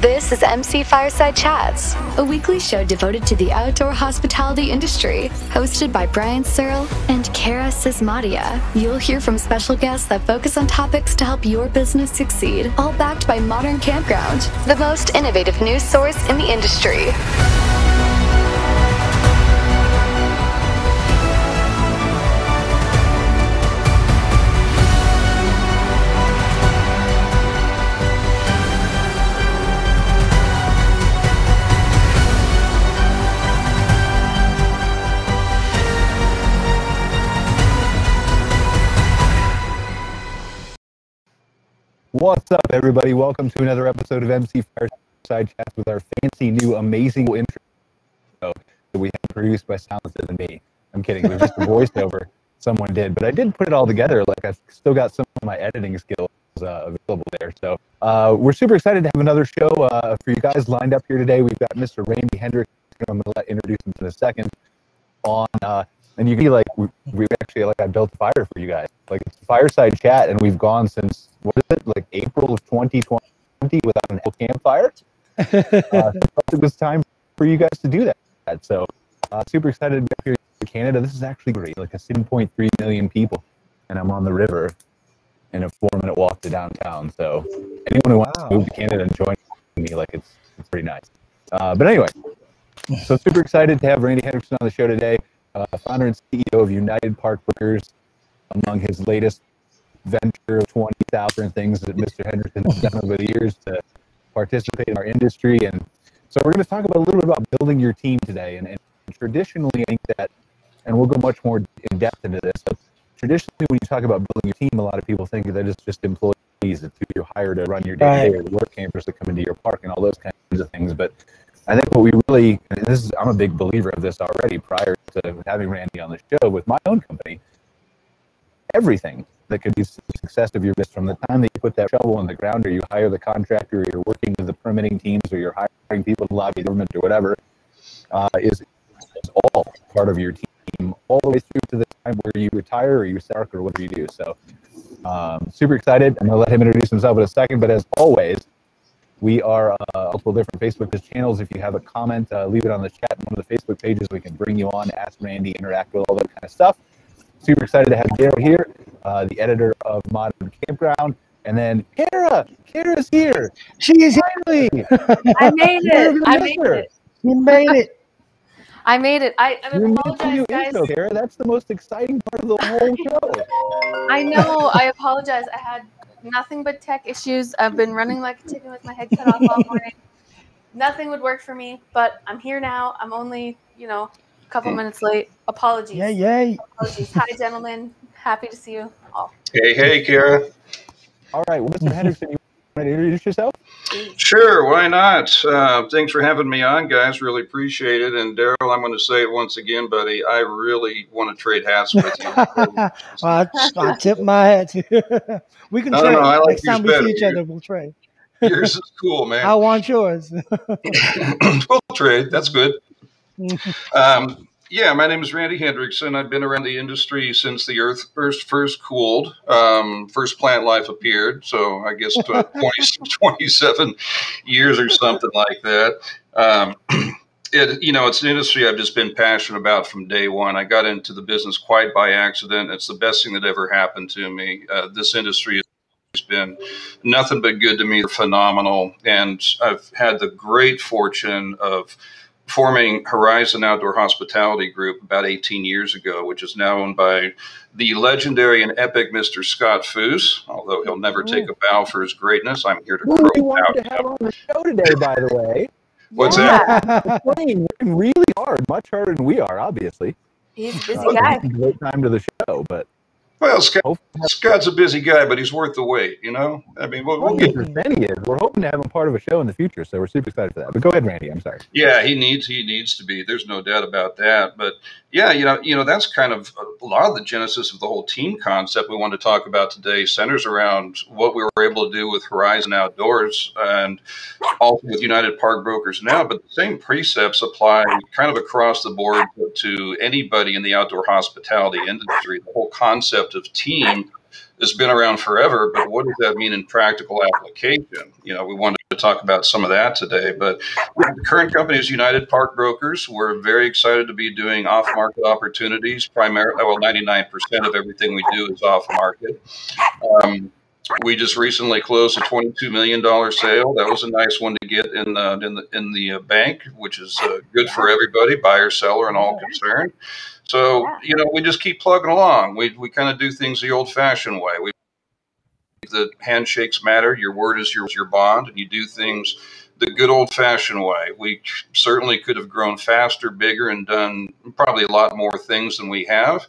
This is MC Fireside Chats, a weekly show devoted to the outdoor hospitality industry, hosted by Brian Searle and Kara Sismadia. You'll hear from special guests that focus on topics to help your business succeed, all backed by Modern Campground, the most innovative news source in the industry. What's up, everybody? Welcome to another episode of MC Fireside Chats with our fancy new amazing intro that we have produced by Silences and me. I'm kidding. It was just a voiceover someone did, but I did put it all together. Like I've still got some of my editing skills uh, available there. So uh, we're super excited to have another show uh, for you guys lined up here today. We've got Mr. Randy Hendricks. I'm going to let introduce him in a second. On uh, and you can see like we, we actually like I built a fire for you guys. Like it's a fireside chat, and we've gone since what is it like April of 2020 without an campfire. uh, it was time for you guys to do that. So uh, super excited to be here in Canada. This is actually great. Like a 7.3 million people, and I'm on the river in a four minute walk to downtown. So anyone who wants wow. to move to Canada and join me, like it's it's pretty nice. Uh, but anyway, so super excited to have Randy Hendrickson on the show today uh, founder and CEO of United Park Brokers. Among his latest venture of 20,000 things that Mr. Henderson has done over the years to participate in our industry. And so we're going to talk about a little bit about building your team today. And, and traditionally, I think that, and we'll go much more in depth into this, but traditionally, when you talk about building your team, a lot of people think that it's just employees. It's who you hire to run your day day or the work campers that come into your park and all those kinds of things. But I think what we really, this is, I'm a big believer of this already prior to having Randy on the show with my own company. Everything that could be success of your business from the time that you put that shovel in the ground or you hire the contractor or you're working with the permitting teams or you're hiring people to lobby the government or whatever uh, is, is all part of your team all the way through to the time where you retire or you start or whatever you do. So um, super excited. I'm going to let him introduce himself in a second, but as always, we are uh, multiple different Facebook channels. If you have a comment, uh, leave it on the chat one of the Facebook pages. We can bring you on, ask Randy, interact with all that kind of stuff. Super excited to have Kara here, uh, the editor of Modern Campground. And then Kara, Kara's here. She is finally. I made it. I made it. You made it. I made it. I, I apologize, guys. Intro, Kara. That's the most exciting part of the whole show. I know. I apologize. I had nothing but tech issues. I've been running like a chicken with my head cut off all morning. Nothing would work for me, but I'm here now. I'm only, you know, a couple minutes late. Apologies. Yay, yay. Apologies. Hi, gentlemen. Happy to see you all. Hey, hey, Kara. All right. Well, Mr. Henderson, you want to introduce yourself? Sure, why not? Uh, thanks for having me on, guys. Really appreciate it. And Daryl, I'm going to say it once again, buddy. I really want to trade hats with you. well, I, I tip my hat. to. we can trade. Like Next time we better. see each other, we'll trade. Yours is cool, man. I want yours. we'll trade. That's good. Um, yeah, my name is Randy Hendrickson. I've been around the industry since the Earth first first cooled, um, first plant life appeared. So I guess 20, 27 years or something like that. Um, it, you know, it's an industry I've just been passionate about from day one. I got into the business quite by accident. It's the best thing that ever happened to me. Uh, this industry has been nothing but good to me, phenomenal, and I've had the great fortune of forming Horizon Outdoor Hospitality Group about 18 years ago, which is now owned by the legendary and epic Mr. Scott Foos. Although he'll never mm. take a bow for his greatness, I'm here to. Who we wanted to have on the show today, by the way. What's yeah. that? Playing really hard, much harder than we are, obviously. He's a uh, busy guy. Great time to the show, but well, Scott, Scott's a busy guy, but he's worth the wait. You know, I mean, we'll, we'll get. He is. We're hoping to have him part of a show in the future, so we're super excited for that. But go ahead, Randy. I'm sorry. Yeah, he needs he needs to be. There's no doubt about that. But yeah, you know, you know, that's kind of uh, a lot of the genesis of the whole team concept we want to talk about today centers around what we were able to do with Horizon Outdoors and also with United Park Brokers now. But the same precepts apply kind of across the board to anybody in the outdoor hospitality industry. The whole concept of team has been around forever, but what does that mean in practical application? You know, we wanted to talk about some of that today. But the current company is United Park Brokers. We're very excited to be doing off market opportunities. Primarily, well, 99% of everything we do is off market. Um, we just recently closed a $22 million sale. That was a nice one to get in the in the in the uh, bank, which is uh, good for everybody, buyer, seller, and all concerned. So you know, we just keep plugging along. We we kind of do things the old-fashioned way. We the handshakes matter. Your word is your your bond, and you do things the good old-fashioned way. We certainly could have grown faster, bigger, and done probably a lot more things than we have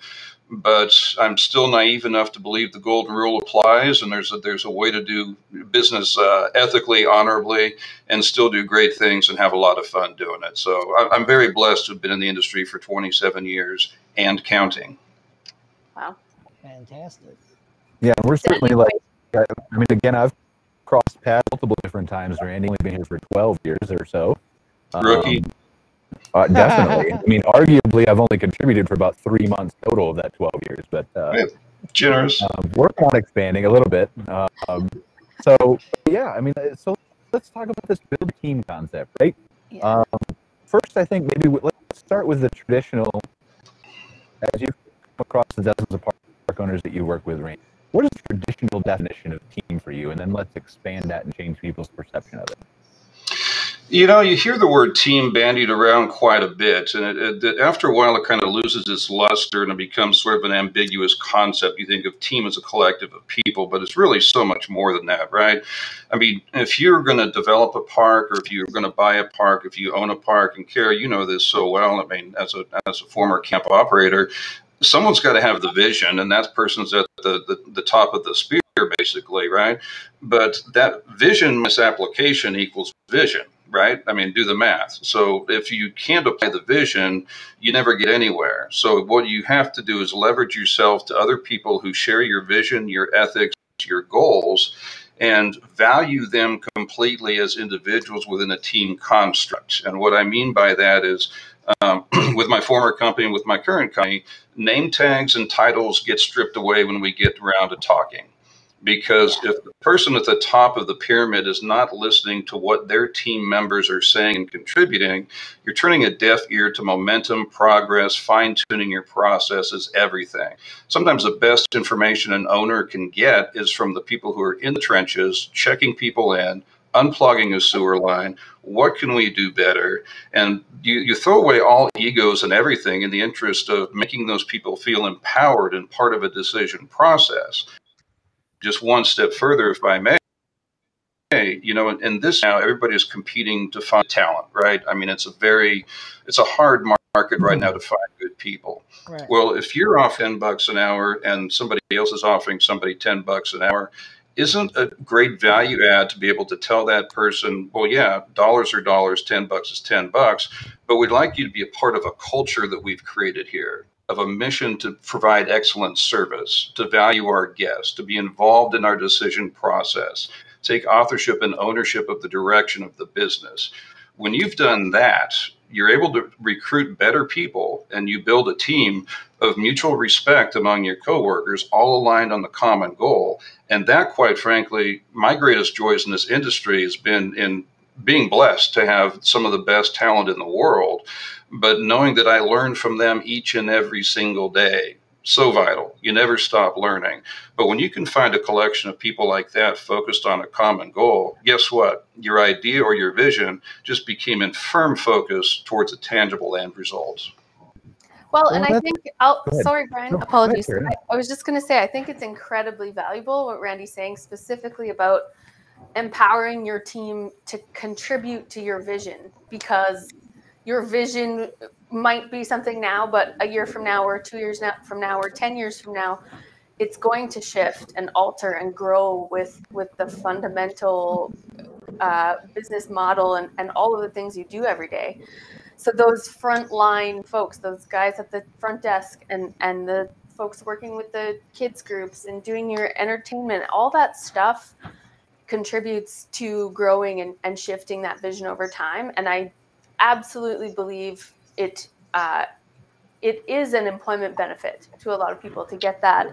but I'm still naive enough to believe the golden rule applies, and there's a, there's a way to do business uh, ethically, honorably, and still do great things and have a lot of fun doing it. So I'm very blessed to have been in the industry for 27 years and counting. Wow, fantastic! Yeah, we're certainly like. I mean, again, I've crossed paths multiple different times. Randy, only been here for 12 years or so. Rookie. Uh, definitely. I mean, arguably, I've only contributed for about three months total of that 12 years, but uh, generous. Um, working on expanding a little bit. Um, so, yeah, I mean, uh, so let's talk about this build team concept, right? Yeah. Um, first, I think maybe let's start with the traditional, as you come across the dozens of park owners that you work with, Randy. What is the traditional definition of team for you? And then let's expand that and change people's perception of it. You know, you hear the word team bandied around quite a bit, and it, it, after a while, it kind of loses its luster and it becomes sort of an ambiguous concept. You think of team as a collective of people, but it's really so much more than that, right? I mean, if you're going to develop a park, or if you're going to buy a park, if you own a park, and Kara, you know this so well. I mean, as a as a former camp operator, someone's got to have the vision, and that person's at the, the, the top of the spear, basically, right? But that vision misapplication equals vision right? I mean, do the math. So if you can't apply the vision, you never get anywhere. So what you have to do is leverage yourself to other people who share your vision, your ethics, your goals, and value them completely as individuals within a team construct. And what I mean by that is, um, with my former company with my current company, name tags and titles get stripped away when we get around to talking because if the person at the top of the pyramid is not listening to what their team members are saying and contributing, you're turning a deaf ear to momentum, progress, fine tuning your processes, everything. Sometimes the best information an owner can get is from the people who are in the trenches, checking people in, unplugging a sewer line. What can we do better? And you, you throw away all egos and everything in the interest of making those people feel empowered and part of a decision process just one step further, if I may, you know, in, in this now, everybody is competing to find talent, right? I mean, it's a very, it's a hard market right now to find good people. Right. Well, if you're off 10 bucks an hour and somebody else is offering somebody 10 bucks an hour, isn't a great value add to be able to tell that person, well, yeah, dollars are dollars, 10 bucks is 10 bucks, but we'd like you to be a part of a culture that we've created here of a mission to provide excellent service, to value our guests, to be involved in our decision process, take authorship and ownership of the direction of the business. When you've done that, you're able to recruit better people and you build a team of mutual respect among your coworkers, all aligned on the common goal. And that, quite frankly, my greatest joys in this industry has been in being blessed to have some of the best talent in the world but knowing that I learn from them each and every single day. So vital. You never stop learning. But when you can find a collection of people like that focused on a common goal, guess what? Your idea or your vision just became in firm focus towards a tangible end result. Well, and I think, oh, I'll, sorry, Brian, apologies. I, I was just going to say, I think it's incredibly valuable what Randy's saying specifically about empowering your team to contribute to your vision because your vision might be something now, but a year from now, or two years now, from now, or 10 years from now, it's going to shift and alter and grow with with the fundamental uh, business model and, and all of the things you do every day. So those frontline folks, those guys at the front desk and and the folks working with the kids groups and doing your entertainment, all that stuff contributes to growing and, and shifting that vision over time. And I absolutely believe it uh, it is an employment benefit to a lot of people to get that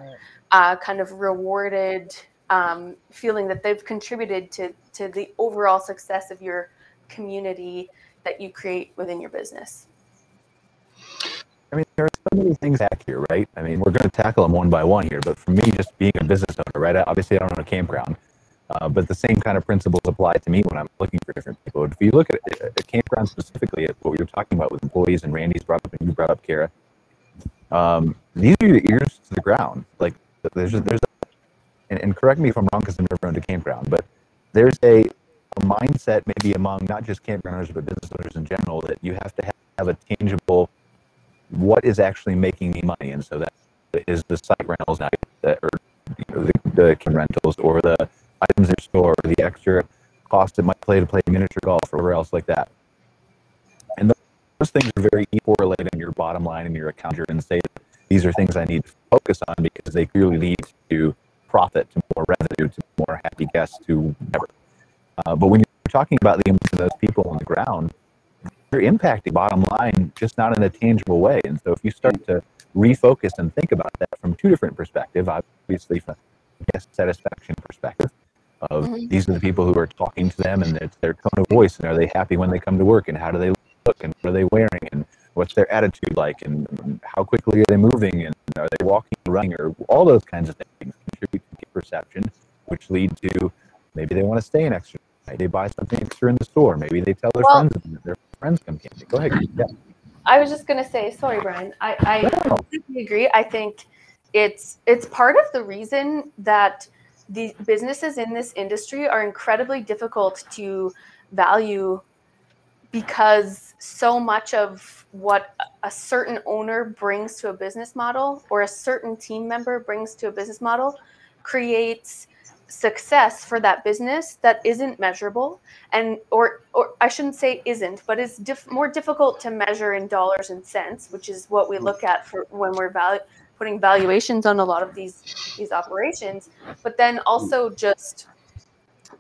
uh, kind of rewarded um, feeling that they've contributed to to the overall success of your community that you create within your business. I mean, there are so many things back here, right? I mean, we're going to tackle them one by one here, but for me, just being a business owner, right? Obviously, I don't own a campground, uh, but the same kind of principles apply to me when I'm looking for different people. If you look at a campground specifically, at what were talking about with employees, and Randy's brought up, and you brought up, Kara, um, these are your ears to the ground. Like, there's, there's, and, and correct me if I'm wrong because I've never owned a campground, but there's a, a mindset maybe among not just campgrounders but business owners in general that you have to have, a tangible what is actually making me money, and so that is the site rentals now, or you know, the, the rentals, or the items in your store, or the extra cost it might play to play miniature golf, or whatever else like that. And those things are very correlated in your bottom line and your account, and say these are things I need to focus on because they clearly lead to profit, to more revenue, to more happy guests, to whatever. Uh, but when you're talking about the those people on the ground, they're impacting bottom line, just not in a tangible way. And so if you start to refocus and think about that from two different perspectives, obviously from guest satisfaction perspective of mm-hmm. these are the people who are talking to them and it's their tone of voice and are they happy when they come to work and how do they look and what are they wearing and what's their attitude like and how quickly are they moving and are they walking or running or all those kinds of things contribute to perception which lead to maybe they want to stay an extra night they buy something extra in the store maybe they tell their well, friends that their friends come camping. Go ahead. Yeah. I was just gonna say, sorry, Brian. I, I no. agree. I think it's it's part of the reason that the businesses in this industry are incredibly difficult to value because so much of what a certain owner brings to a business model or a certain team member brings to a business model creates success for that business that isn't measurable and or or I shouldn't say isn't but is more difficult to measure in dollars and cents which is what we look at for when we're valu- putting valuations on a lot of these these operations but then also just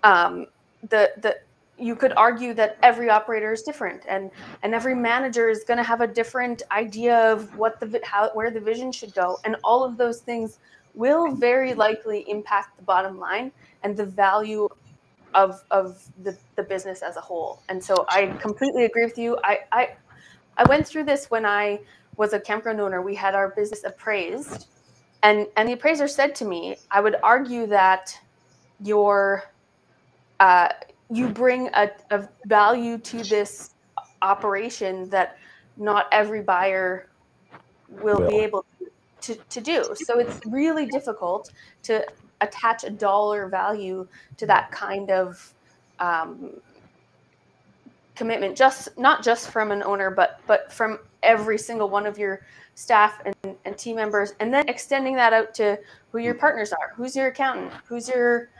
um, the the you could argue that every operator is different and and every manager is going to have a different idea of what the how where the vision should go and all of those things will very likely impact the bottom line and the value of of the, the business as a whole. And so I completely agree with you. I, I I went through this when I was a campground owner. We had our business appraised, and and the appraiser said to me, I would argue that your uh, you bring a, a value to this operation that not every buyer will, will. be able to, to do. So it's really difficult to attach a dollar value to that kind of um, commitment, just not just from an owner, but but from every single one of your staff and, and team members, and then extending that out to who your partners are, who's your accountant, who's your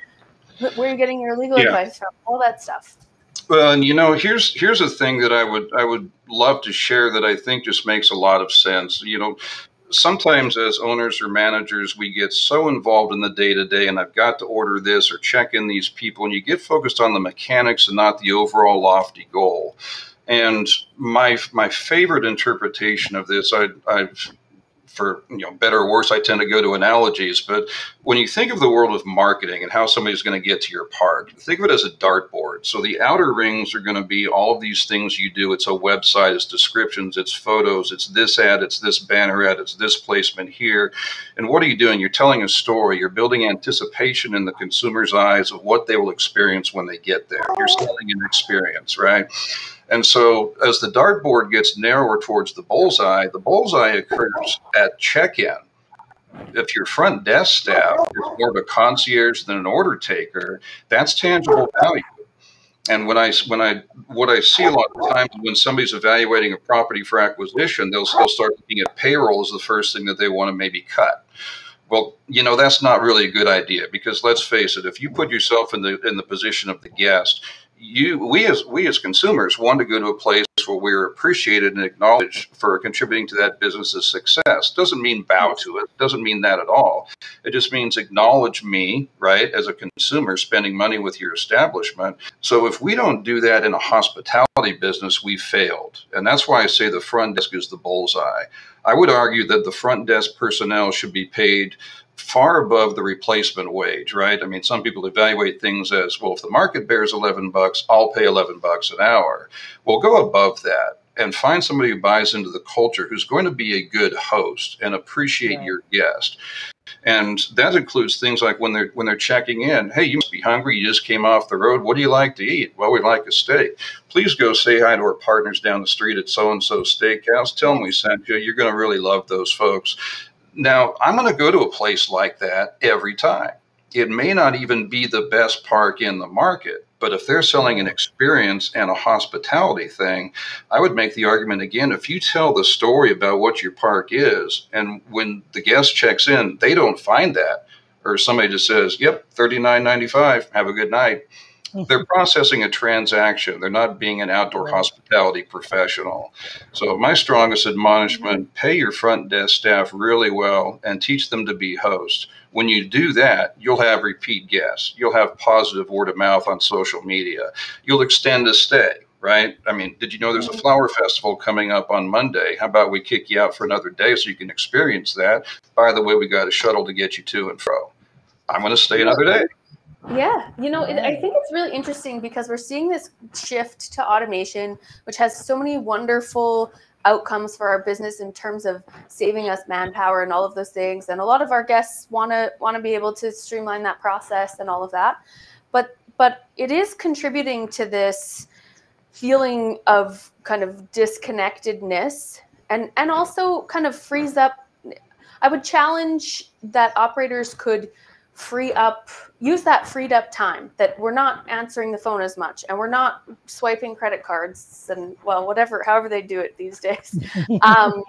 where you're getting your legal yeah. advice from, all that stuff. Well, and you know, here's here's a thing that I would I would love to share that I think just makes a lot of sense. You know, sometimes as owners or managers, we get so involved in the day to day, and I've got to order this or check in these people, and you get focused on the mechanics and not the overall lofty goal. And my my favorite interpretation of this, I, I've for you know better or worse, I tend to go to analogies. But when you think of the world of marketing and how somebody's going to get to your park, think of it as a dartboard. So the outer rings are going to be all of these things you do. It's a website, it's descriptions, it's photos, it's this ad, it's this banner ad, it's this placement here. And what are you doing? You're telling a story. You're building anticipation in the consumer's eyes of what they will experience when they get there. You're selling an experience, right? And so, as the dartboard gets narrower towards the bullseye, the bullseye occurs at check in. If your front desk staff is more of a concierge than an order taker, that's tangible value. And when I when I what I see a lot of times when somebody's evaluating a property for acquisition, they'll they'll start looking at payroll as the first thing that they want to maybe cut. Well, you know that's not really a good idea because let's face it, if you put yourself in the in the position of the guest, you we as we as consumers want to go to a place where we're appreciated and acknowledged for contributing to that business's success. Doesn't mean bow to it. Doesn't mean that at all. It just means acknowledge me right as a consumer spending money with your establishment. So if we don't do that in a hospitality business we failed. And that's why i say the front desk is the bullseye. I would argue that the front desk personnel should be paid far above the replacement wage, right? I mean, some people evaluate things as well, if the market bears 11 bucks, I'll pay 11 bucks an hour. Well, go above that and find somebody who buys into the culture who's going to be a good host and appreciate right. your guest. And that includes things like when they're when they're checking in, hey, you must be hungry, you just came off the road. What do you like to eat? Well, we'd like a steak. Please go say hi to our partners down the street at so and so steakhouse. Tell them we sent you. You're going to really love those folks. Now, I'm going to go to a place like that every time. It may not even be the best park in the market, but if they're selling an experience and a hospitality thing, I would make the argument again if you tell the story about what your park is, and when the guest checks in, they don't find that, or somebody just says, Yep, $39.95, have a good night they're processing a transaction. They're not being an outdoor hospitality professional. So, my strongest admonishment mm-hmm. pay your front desk staff really well and teach them to be hosts. When you do that, you'll have repeat guests. You'll have positive word of mouth on social media. You'll extend a stay, right? I mean, did you know there's a mm-hmm. flower festival coming up on Monday? How about we kick you out for another day so you can experience that? By the way, we got a shuttle to get you to and fro. I'm going to stay another day. Yeah, you know, it, I think it's really interesting because we're seeing this shift to automation, which has so many wonderful outcomes for our business in terms of saving us manpower and all of those things. And a lot of our guests want to want to be able to streamline that process and all of that. But but it is contributing to this feeling of kind of disconnectedness and and also kind of frees up I would challenge that operators could free up use that freed up time that we're not answering the phone as much and we're not swiping credit cards and well whatever however they do it these days. Um,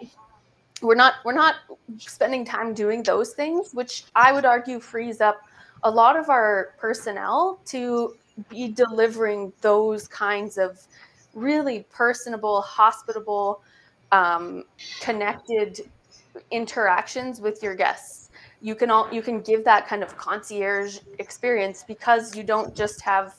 we're not we're not spending time doing those things which i would argue frees up a lot of our personnel to be delivering those kinds of really personable hospitable um, connected interactions with your guests you can all you can give that kind of concierge experience because you don't just have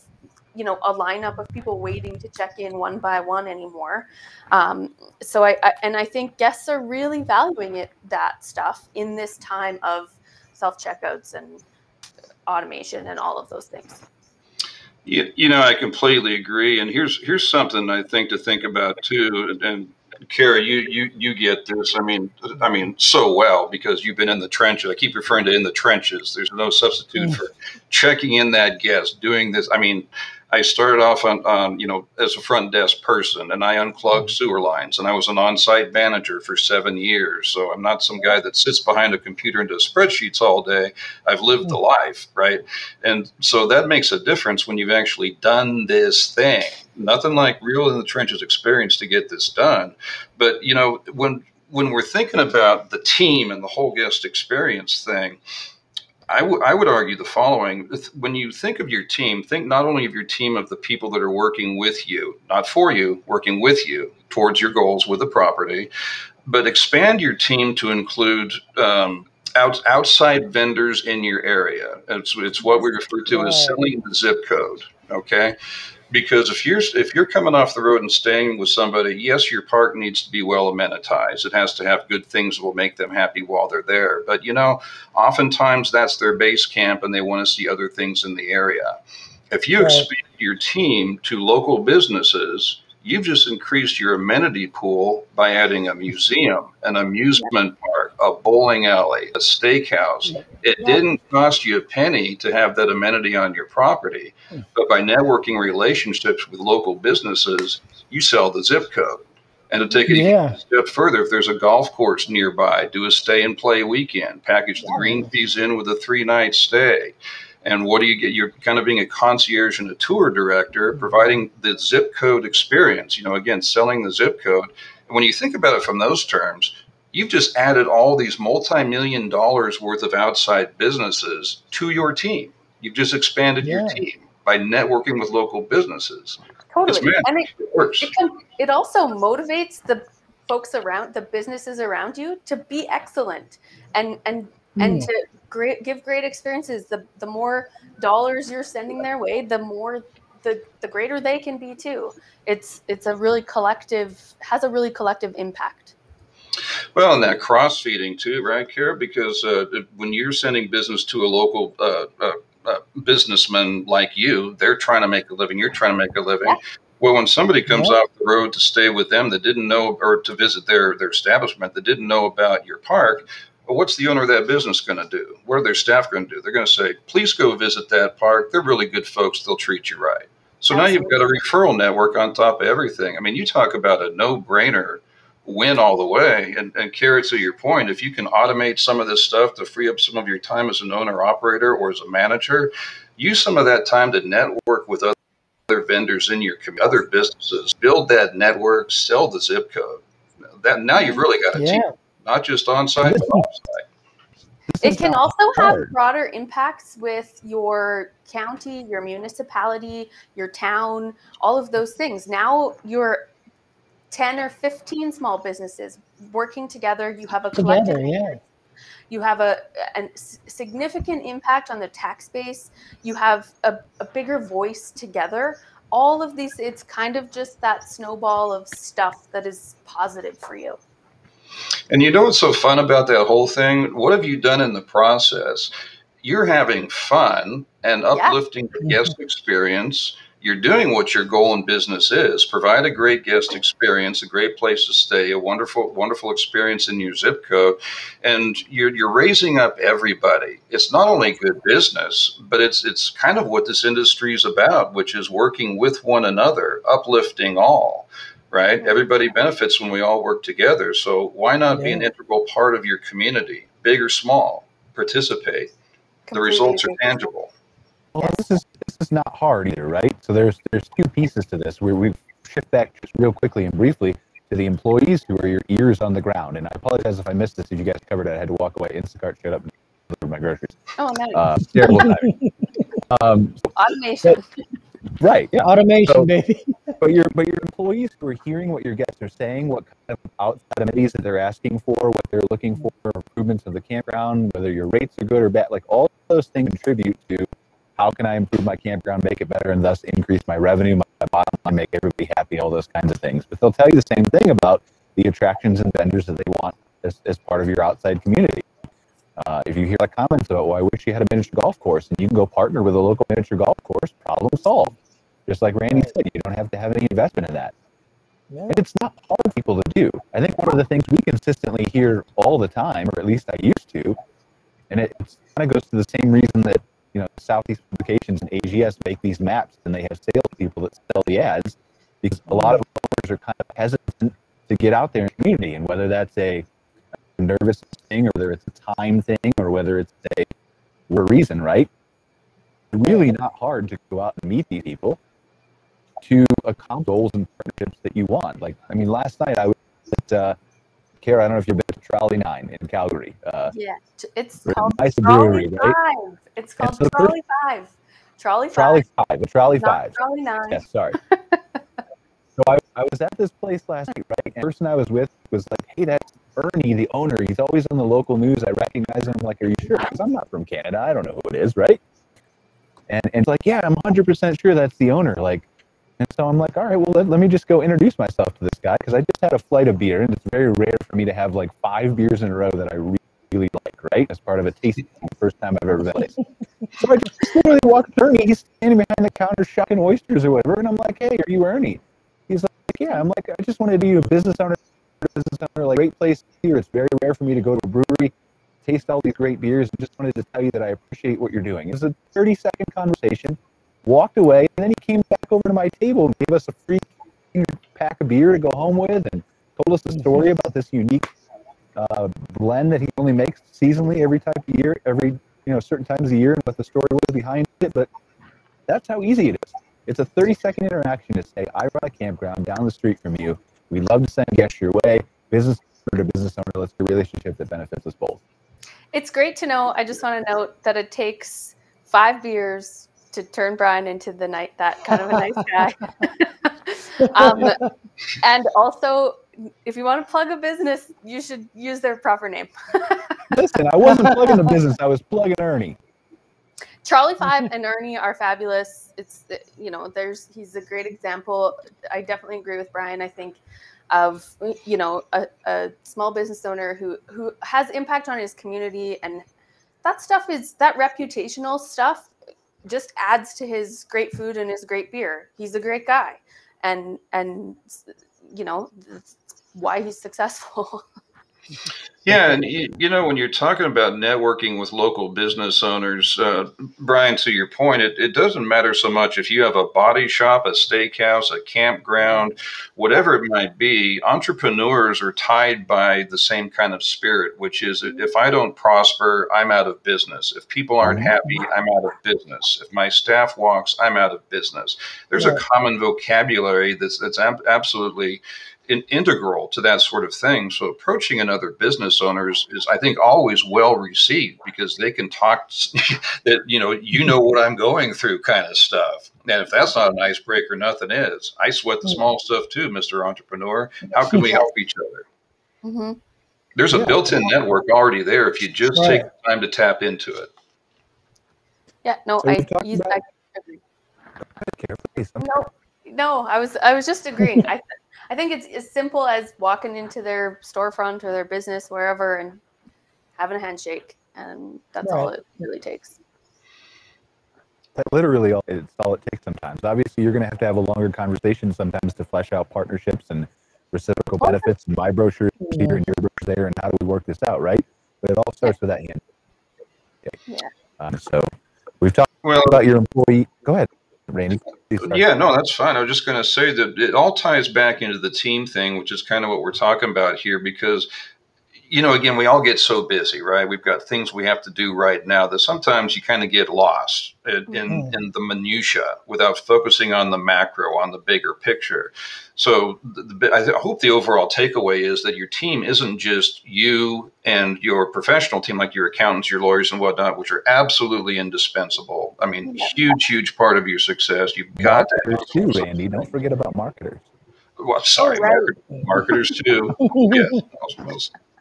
you know a lineup of people waiting to check in one by one anymore. Um, so I, I, and i think guests are really valuing it that stuff in this time of self checkouts and automation and all of those things. You, you know i completely agree. And here's here's something i think to think about too and Kara, you you you get this. I mean, I mean so well because you've been in the trenches. I keep referring to in the trenches. There's no substitute mm. for checking in that guest, doing this. I mean, I started off on, on, you know, as a front desk person and I unclogged mm-hmm. sewer lines and I was an on site manager for seven years. So I'm not some guy that sits behind a computer and does spreadsheets all day. I've lived the mm-hmm. life, right? And so that makes a difference when you've actually done this thing. Nothing like real in the trenches experience to get this done. But, you know, when, when we're thinking about the team and the whole guest experience thing, I, w- I would argue the following. When you think of your team think not only of your team of the people that are working with you not for you working with you towards your goals with the property but expand your team to include um, out, outside vendors in your area. It's, it's what we refer to as selling the zip code okay because if you're if you're coming off the road and staying with somebody, yes, your park needs to be well amenitized. It has to have good things that will make them happy while they're there. But you know, oftentimes that's their base camp, and they want to see other things in the area. If you right. expand your team to local businesses you've just increased your amenity pool by adding a museum, an amusement park, a bowling alley, a steakhouse. It didn't cost you a penny to have that amenity on your property, hmm. but by networking relationships with local businesses, you sell the zip code. And to take it yeah. a step further, if there's a golf course nearby, do a stay and play weekend, package the green fees in with a three night stay. And what do you get? You're kind of being a concierge and a tour director, providing the zip code experience. You know, again, selling the zip code. And when you think about it from those terms, you've just added all these multi-million dollars worth of outside businesses to your team. You've just expanded yeah. your team by networking with local businesses. Totally, and it, it works. It, can, it also motivates the folks around the businesses around you to be excellent and and mm. and to great give great experiences the the more dollars you're sending their way the more the the greater they can be too it's it's a really collective has a really collective impact Well, and that cross feeding too, right, Kara? Because uh, when you're sending business to a local uh, uh, uh, businessman like you, they're trying to make a living. You're trying to make a living. Yeah. Well, when somebody comes yeah. off the road to stay with them that didn't know, or to visit their their establishment that didn't know about your park, well, what's the owner of that business going to do? What are their staff going to do? They're going to say, "Please go visit that park. They're really good folks. They'll treat you right." So Absolutely. now you've got a referral network on top of everything. I mean, you talk about a no brainer win all the way. And, and Kara to your point, if you can automate some of this stuff to free up some of your time as an owner operator or as a manager, use some of that time to network with other vendors in your other businesses, build that network, sell the zip code. That now you've really got a yeah. team, not just on site, but off site. It can also have broader impacts with your county, your municipality, your town, all of those things. Now you're 10 or 15 small businesses working together. You have a collective. Together, yeah. You have a, a, significant impact on the tax base. You have a, a bigger voice together. All of these, it's kind of just that snowball of stuff that is positive for you. And you know what's so fun about that whole thing? What have you done in the process? You're having fun and uplifting yeah. the guest mm-hmm. experience. You're doing what your goal in business is. Provide a great guest experience a great place to stay a wonderful wonderful experience in your zip code. And you're, you're raising up everybody. It's not only good business but it's it's kind of what this industry is about which is working with one another uplifting all right everybody benefits when we all work together so why not yeah. be an integral part of your community big or small participate Completely the results are tangible well, this is this is not hard either, right? So there's there's two pieces to this. Where we shift back just real quickly and briefly to the employees who are your ears on the ground. And I apologize if I missed this. If you guys covered it, I had to walk away. Instacart showed up for my groceries. Oh no! Uh, terrible um, Automation. But, right. Yeah. Automation, so, baby. but your but your employees who are hearing what your guests are saying, what kind of outside amenities that they're asking for, what they're looking for, improvements of the campground, whether your rates are good or bad, like all those things contribute to how can I improve my campground, make it better, and thus increase my revenue, my bottom line, make everybody happy, all those kinds of things. But they'll tell you the same thing about the attractions and vendors that they want as, as part of your outside community. Uh, if you hear like comments about, well, I wish you had a miniature golf course, and you can go partner with a local miniature golf course, problem solved. Just like Randy said, you don't have to have any investment in that. Yeah. And it's not hard for people to do. I think one of the things we consistently hear all the time, or at least I used to, and it kind of goes to the same reason that you know, Southeast Publications and AGS make these maps and they have salespeople that sell the ads because a lot of owners are kind of hesitant to get out there in the community. And whether that's a nervous thing or whether it's a time thing or whether it's a reason, right? Really not hard to go out and meet these people to accomplish goals and partnerships that you want. Like, I mean, last night I was at uh, Kara, I don't know if you've been to Trolley Nine in Calgary. Uh, yeah, it's called nice Trolley brewery, Five. Right? It's called so Trolley Five. Trolley Five. Trolley Five. Trolley Five. Trolley Nine. Yes, sorry. so I, I was at this place last night, right? And the person I was with was like, "Hey, that's Ernie, the owner. He's always on the local news. I recognize him." I'm like, "Are you sure?" Because I'm not from Canada. I don't know who it is, right? And and it's like, "Yeah, I'm 100% sure that's the owner." Like, and so I'm like, all right, well, let, let me just go introduce myself to this guy because I just had a flight of beer, and it's very rare for me to have like five beers in a row that I really, really like, right? As part of a tasting, first time I've ever been. so I just literally walked to Ernie. He's standing behind the counter shucking oysters or whatever, and I'm like, hey, are you Ernie? Like, yeah. I'm like, I just wanted to be a business owner, business owner, like great place here. It's very rare for me to go to a brewery, taste all these great beers, and just wanted to tell you that I appreciate what you're doing. It was a 30 second conversation walked away, and then he came back over to my table and gave us a free pack of beer to go home with and told us a story about this unique uh, blend that he only makes seasonally every type of year, every you know certain times a year, and what the story was behind it. But that's how easy it is. It's a 30 second interaction to say, I run a campground down the street from you. We'd love to send guests your way. Business owner to business owner, let's do a relationship that benefits us both. It's great to know. I just want to note that it takes five beers to turn Brian into the night that kind of a nice guy. um, and also, if you want to plug a business, you should use their proper name. Listen, I wasn't plugging the business; I was plugging Ernie. Trolley Five and Ernie are fabulous. It's you know, there's he's a great example. I definitely agree with Brian. I think of you know a, a small business owner who who has impact on his community and that stuff is that reputational stuff just adds to his great food and his great beer he's a great guy and and you know why he's successful Yeah, and you know when you're talking about networking with local business owners, uh, Brian, to your point, it, it doesn't matter so much if you have a body shop, a steakhouse, a campground, whatever it might be. Entrepreneurs are tied by the same kind of spirit, which is if I don't prosper, I'm out of business. If people aren't mm-hmm. happy, I'm out of business. If my staff walks, I'm out of business. There's yeah. a common vocabulary that's that's ab- absolutely integral to that sort of thing. So approaching another business owners is, is, I think, always well received because they can talk that you know you know what I'm going through kind of stuff. And if that's not an icebreaker, nothing is. I sweat the small stuff too, Mister Entrepreneur. How can we help each other? Mm-hmm. There's a yeah. built-in network already there if you just right. take the time to tap into it. Yeah, no, I, use, I agree. No, no, I was I was just agreeing. I I think it's as simple as walking into their storefront or their business, wherever, and having a handshake. And that's right. all it really takes. That literally all, it's all it takes sometimes. Obviously, you're going to have to have a longer conversation sometimes to flesh out partnerships and reciprocal benefits and my brochure here and your brochure there and how do we work this out, right? But it all starts yeah. with that hand. Yeah. Um, so we've talked well, about your employee. Go ahead. Randy? Yeah, no, that's fine. I was just going to say that it all ties back into the team thing, which is kind of what we're talking about here, because you know, again, we all get so busy, right? We've got things we have to do right now that sometimes you kind of get lost in, mm-hmm. in the minutia without focusing on the macro, on the bigger picture. So, the, the, I hope the overall takeaway is that your team isn't just you and your professional team, like your accountants, your lawyers, and whatnot, which are absolutely indispensable. I mean, huge, huge part of your success. You've got marketers to too, Randy. Don't forget about marketers. Well, sorry, right. marketers too. yeah,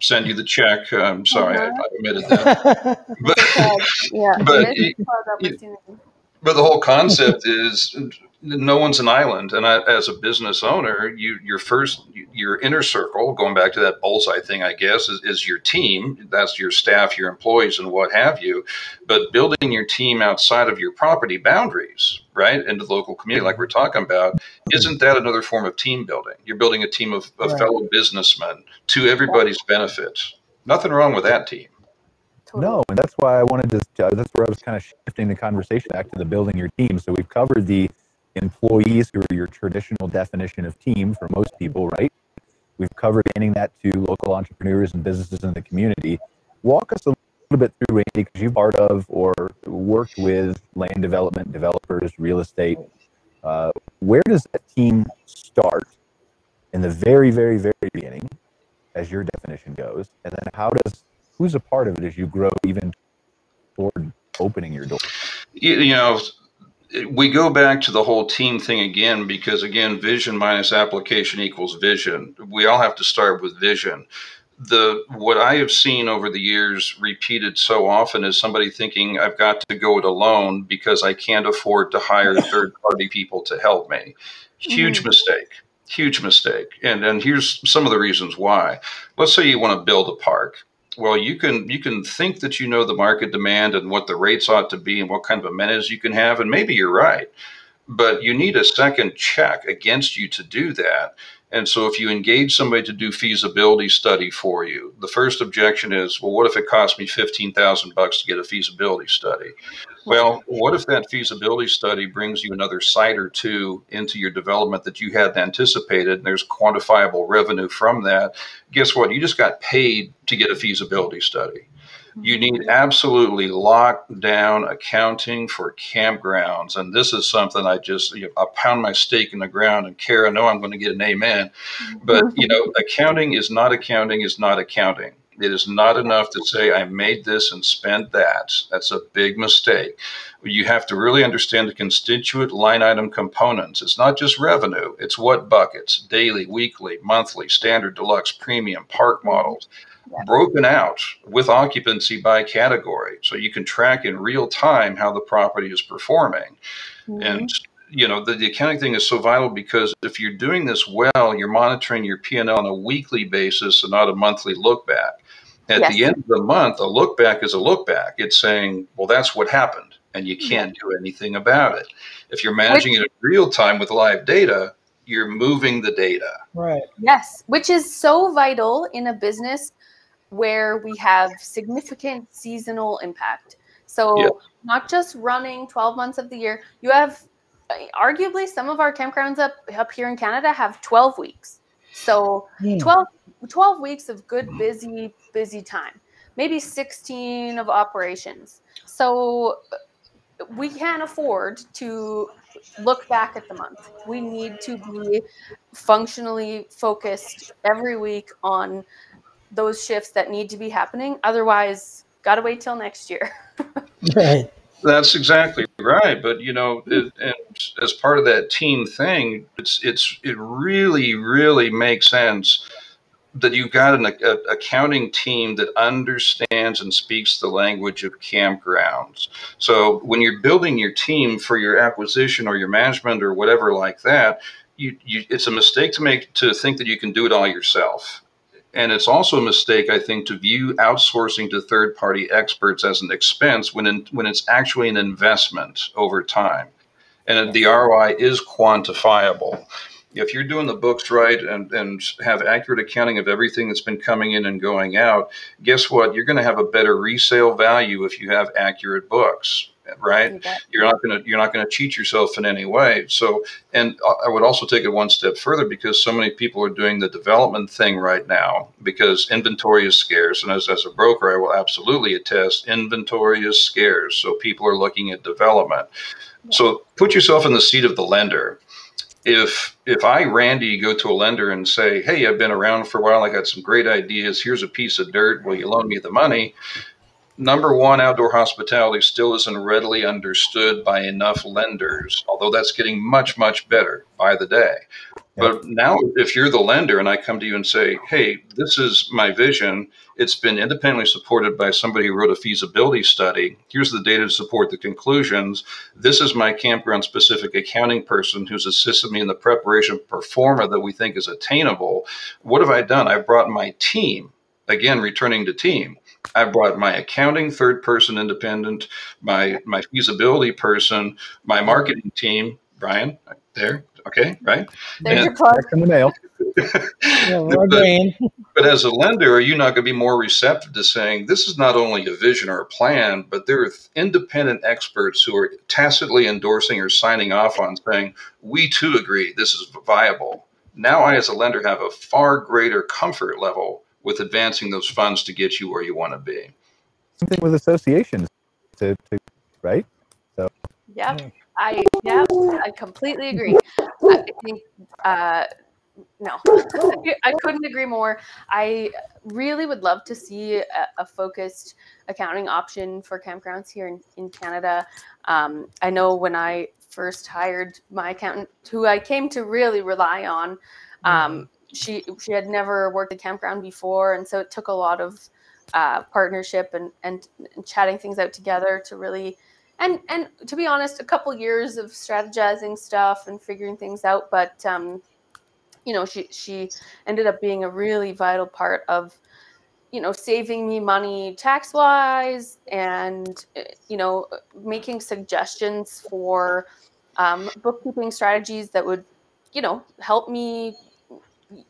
send you the check. I'm sorry, uh-huh. I, I, omitted that. but, yeah, but, but the whole concept is no one's an island. And I, as a business owner, you your first your inner circle, going back to that bullseye thing, I guess, is, is your team. That's your staff, your employees, and what have you. But building your team outside of your property boundaries, right, into the local community, like we're talking about, isn't that another form of team building? You're building a team of, of right. fellow businessmen to everybody's benefit. Nothing wrong with that team. No, and that's why I wanted to. Uh, that's where I was kind of shifting the conversation back to the building your team. So we've covered the employees who are your traditional definition of team for most people, right? We've covered getting that to local entrepreneurs and businesses in the community. Walk us a little bit through, Randy, because you've part of or worked with land development, developers, real estate. Uh, where does that team start in the very, very, very beginning, as your definition goes? And then how does, who's a part of it as you grow even toward opening your door? You, you know, we go back to the whole team thing again because again vision minus application equals vision. We all have to start with vision. The what i have seen over the years repeated so often is somebody thinking i've got to go it alone because i can't afford to hire third party people to help me. Huge mm-hmm. mistake. Huge mistake. And and here's some of the reasons why. Let's say you want to build a park well, you can you can think that you know the market demand and what the rates ought to be and what kind of amenities you can have, and maybe you're right, but you need a second check against you to do that. And so, if you engage somebody to do feasibility study for you, the first objection is, well, what if it costs me fifteen thousand bucks to get a feasibility study? Well, what if that feasibility study brings you another site or two into your development that you hadn't anticipated, and there's quantifiable revenue from that? Guess what? You just got paid to get a feasibility study. You mm-hmm. need absolutely locked down accounting for campgrounds. And this is something I just, you know, I pound my stake in the ground and Kara. I know I'm going to get an amen. Mm-hmm. But, you know, accounting is not accounting, is not accounting. It is not enough to say I made this and spent that. That's a big mistake. You have to really understand the constituent line item components. It's not just revenue, it's what buckets daily, weekly, monthly, standard, deluxe, premium, park models broken out with occupancy by category. So you can track in real time how the property is performing. Mm-hmm. And you know the, the accounting thing is so vital because if you're doing this well, you're monitoring your P and L on a weekly basis and not a monthly look back. At yes. the end of the month, a look back is a look back. It's saying, well, that's what happened, and you can't do anything about it. If you're managing Which, it in real time with live data, you're moving the data. Right. Yes, which is so vital in a business where we have significant seasonal impact. So yeah. not just running 12 months of the year, you have uh, arguably some of our campgrounds up up here in Canada have 12 weeks. So mm. 12, 12 weeks of good busy busy time. Maybe 16 of operations. So we can't afford to look back at the month. We need to be functionally focused every week on those shifts that need to be happening. Otherwise, got to wait till next year. right. That's exactly right. But you know, it, and as part of that team thing, it's it's it really really makes sense that you've got an a, accounting team that understands and speaks the language of campgrounds. So when you're building your team for your acquisition or your management or whatever like that, you, you, it's a mistake to make to think that you can do it all yourself. And it's also a mistake, I think, to view outsourcing to third party experts as an expense when, in, when it's actually an investment over time. And the ROI is quantifiable. If you're doing the books right and, and have accurate accounting of everything that's been coming in and going out, guess what? You're going to have a better resale value if you have accurate books right? You're not going to you're not going to cheat yourself in any way. So, and I would also take it one step further because so many people are doing the development thing right now because inventory is scarce, and as as a broker, I will absolutely attest inventory is scarce. So people are looking at development. Yeah. So put yourself in the seat of the lender. If if I Randy go to a lender and say, "Hey, I've been around for a while. I got some great ideas. Here's a piece of dirt. Will you loan me the money?" Number one, outdoor hospitality still isn't readily understood by enough lenders, although that's getting much, much better by the day. But now, if you're the lender and I come to you and say, hey, this is my vision, it's been independently supported by somebody who wrote a feasibility study. Here's the data to support the conclusions. This is my campground specific accounting person who's assisted me in the preparation of pro forma that we think is attainable. What have I done? I've brought my team, again, returning to team I brought my accounting third person independent, my my feasibility person, my marketing team, Brian, there. Okay, right? There's and, your plug. in the mail. yeah, we're but, but as a lender, are you not going to be more receptive to saying this is not only a vision or a plan, but there are independent experts who are tacitly endorsing or signing off on saying, we too agree this is viable. Now I, as a lender, have a far greater comfort level with advancing those funds to get you where you want to be. Same thing with associations, to, to right? So. Yeah, I yeah, I completely agree. I think uh, no, I couldn't agree more. I really would love to see a, a focused accounting option for campgrounds here in, in Canada. Um, I know when I first hired my accountant, who I came to really rely on, um, she she had never worked a campground before, and so it took a lot of uh, partnership and, and, and chatting things out together to really and and to be honest, a couple years of strategizing stuff and figuring things out. But um, you know, she she ended up being a really vital part of you know saving me money tax wise and you know making suggestions for um, bookkeeping strategies that would you know help me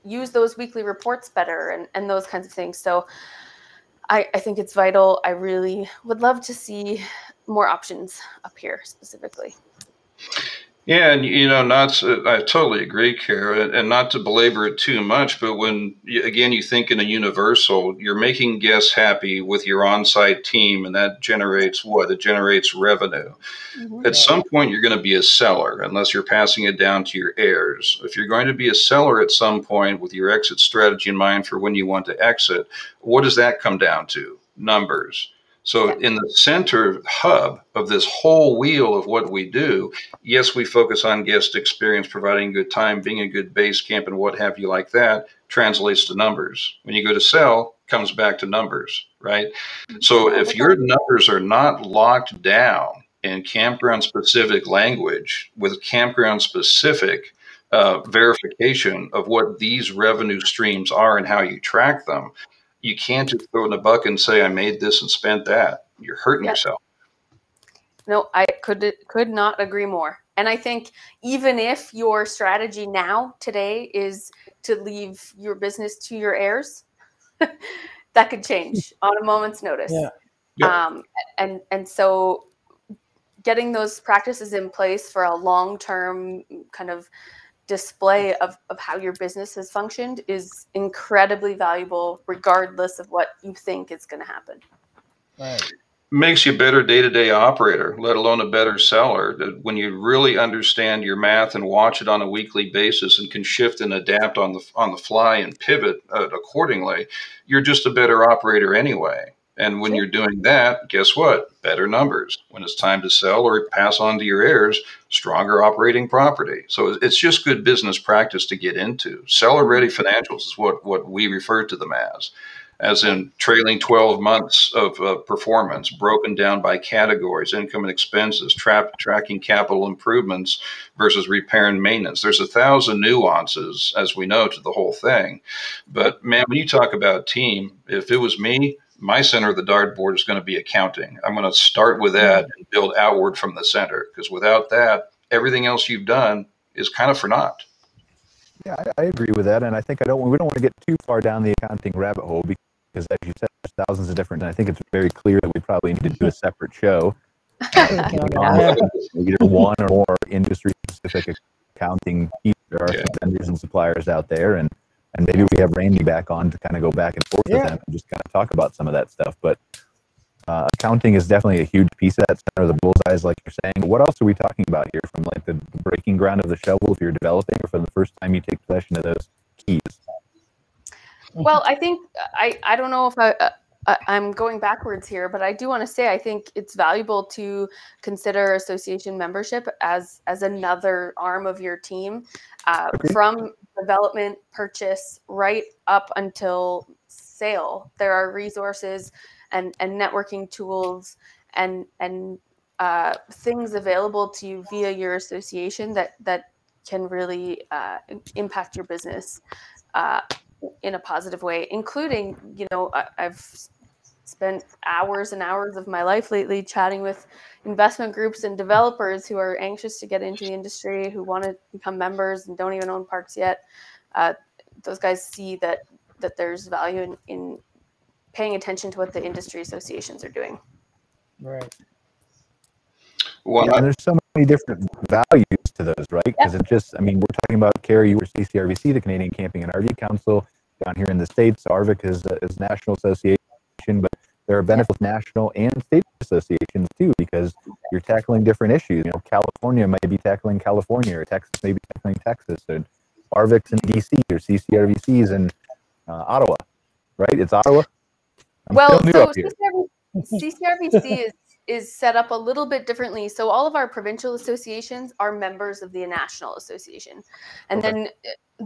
use those weekly reports better and, and those kinds of things. So I, I think it's vital. I really would love to see more options up here specifically. Yeah, and you know, not to, I totally agree, Kara, and not to belabor it too much, but when again you think in a universal, you're making guests happy with your on-site team, and that generates what? It generates revenue. Mm-hmm. At some point, you're going to be a seller, unless you're passing it down to your heirs. If you're going to be a seller at some point with your exit strategy in mind for when you want to exit, what does that come down to? Numbers so, in the center hub of this whole wheel of what we do, yes, we focus on guest experience, providing good time, being a good base camp, and what have you like that translates to numbers. When you go to sell, comes back to numbers, right? So, if your numbers are not locked down, in campground specific language with campground specific uh, verification of what these revenue streams are and how you track them, you can't just throw in a bucket and say, I made this and spent that. You're hurting yep. yourself. No, I could could not agree more. And I think even if your strategy now today is to leave your business to your heirs, that could change on a moment's notice. Yeah. yeah. Um, and and so getting those practices in place for a long term kind of display of, of how your business has functioned is incredibly valuable regardless of what you think is going to happen. Right makes you a better day-to-day operator let alone a better seller when you really understand your math and watch it on a weekly basis and can shift and adapt on the on the fly and pivot uh, accordingly you're just a better operator anyway and when you're doing that guess what? Better numbers. When it's time to sell or pass on to your heirs stronger operating property. So it's just good business practice to get into. Seller ready financials is what what we refer to them as. As in trailing 12 months of uh, performance broken down by categories income and expenses tra- tracking capital improvements versus repair and maintenance. There's a thousand nuances as we know to the whole thing. But man when you talk about team if it was me my center of the dartboard is going to be accounting i'm going to start with that and build outward from the center because without that everything else you've done is kind of for naught yeah, I, I, agree with that, and I think I don't. We don't want to get too far down the accounting rabbit hole because as you said, there's thousands of different. And I think it's very clear that we probably need to do a separate show. uh, either one or more industry-specific accounting. There are yeah. vendors and suppliers out there, and and maybe we have Randy back on to kind of go back and forth yeah. with them and just kind of talk about some of that stuff. But uh, accounting is definitely a huge piece of that center of the bullseyes, like you're saying. What else are we talking about here from like the breaking ground of the shovel if you're developing or for the first time you take possession of those keys? Well, I think I I don't know if I. Uh, I'm going backwards here, but I do want to say I think it's valuable to consider association membership as as another arm of your team, uh, from development, purchase, right up until sale. There are resources and and networking tools and and uh, things available to you via your association that that can really uh, impact your business. In a positive way, including, you know, I, have spent hours and hours of my life lately chatting with investment groups and developers who are anxious to get into the industry, who want to become members and don't even own parks yet. Uh, those guys see that that there's value in, in paying attention to what the industry associations are doing. Right. Well, there's so many different values to those, right? Because it just, I mean, we're talking about Kara, you were CCRVC, the Canadian Camping and RV Council. Down here in the States, ARVC is, a, is national association, but there are benefits national and state associations too, because you're tackling different issues. You know, California might be tackling California, or Texas may be tackling Texas, and ARVC's in DC, or CCRVC's in uh, Ottawa, right? It's Ottawa. I'm well, so CCRVC is is set up a little bit differently. So all of our provincial associations are members of the national association, and okay. then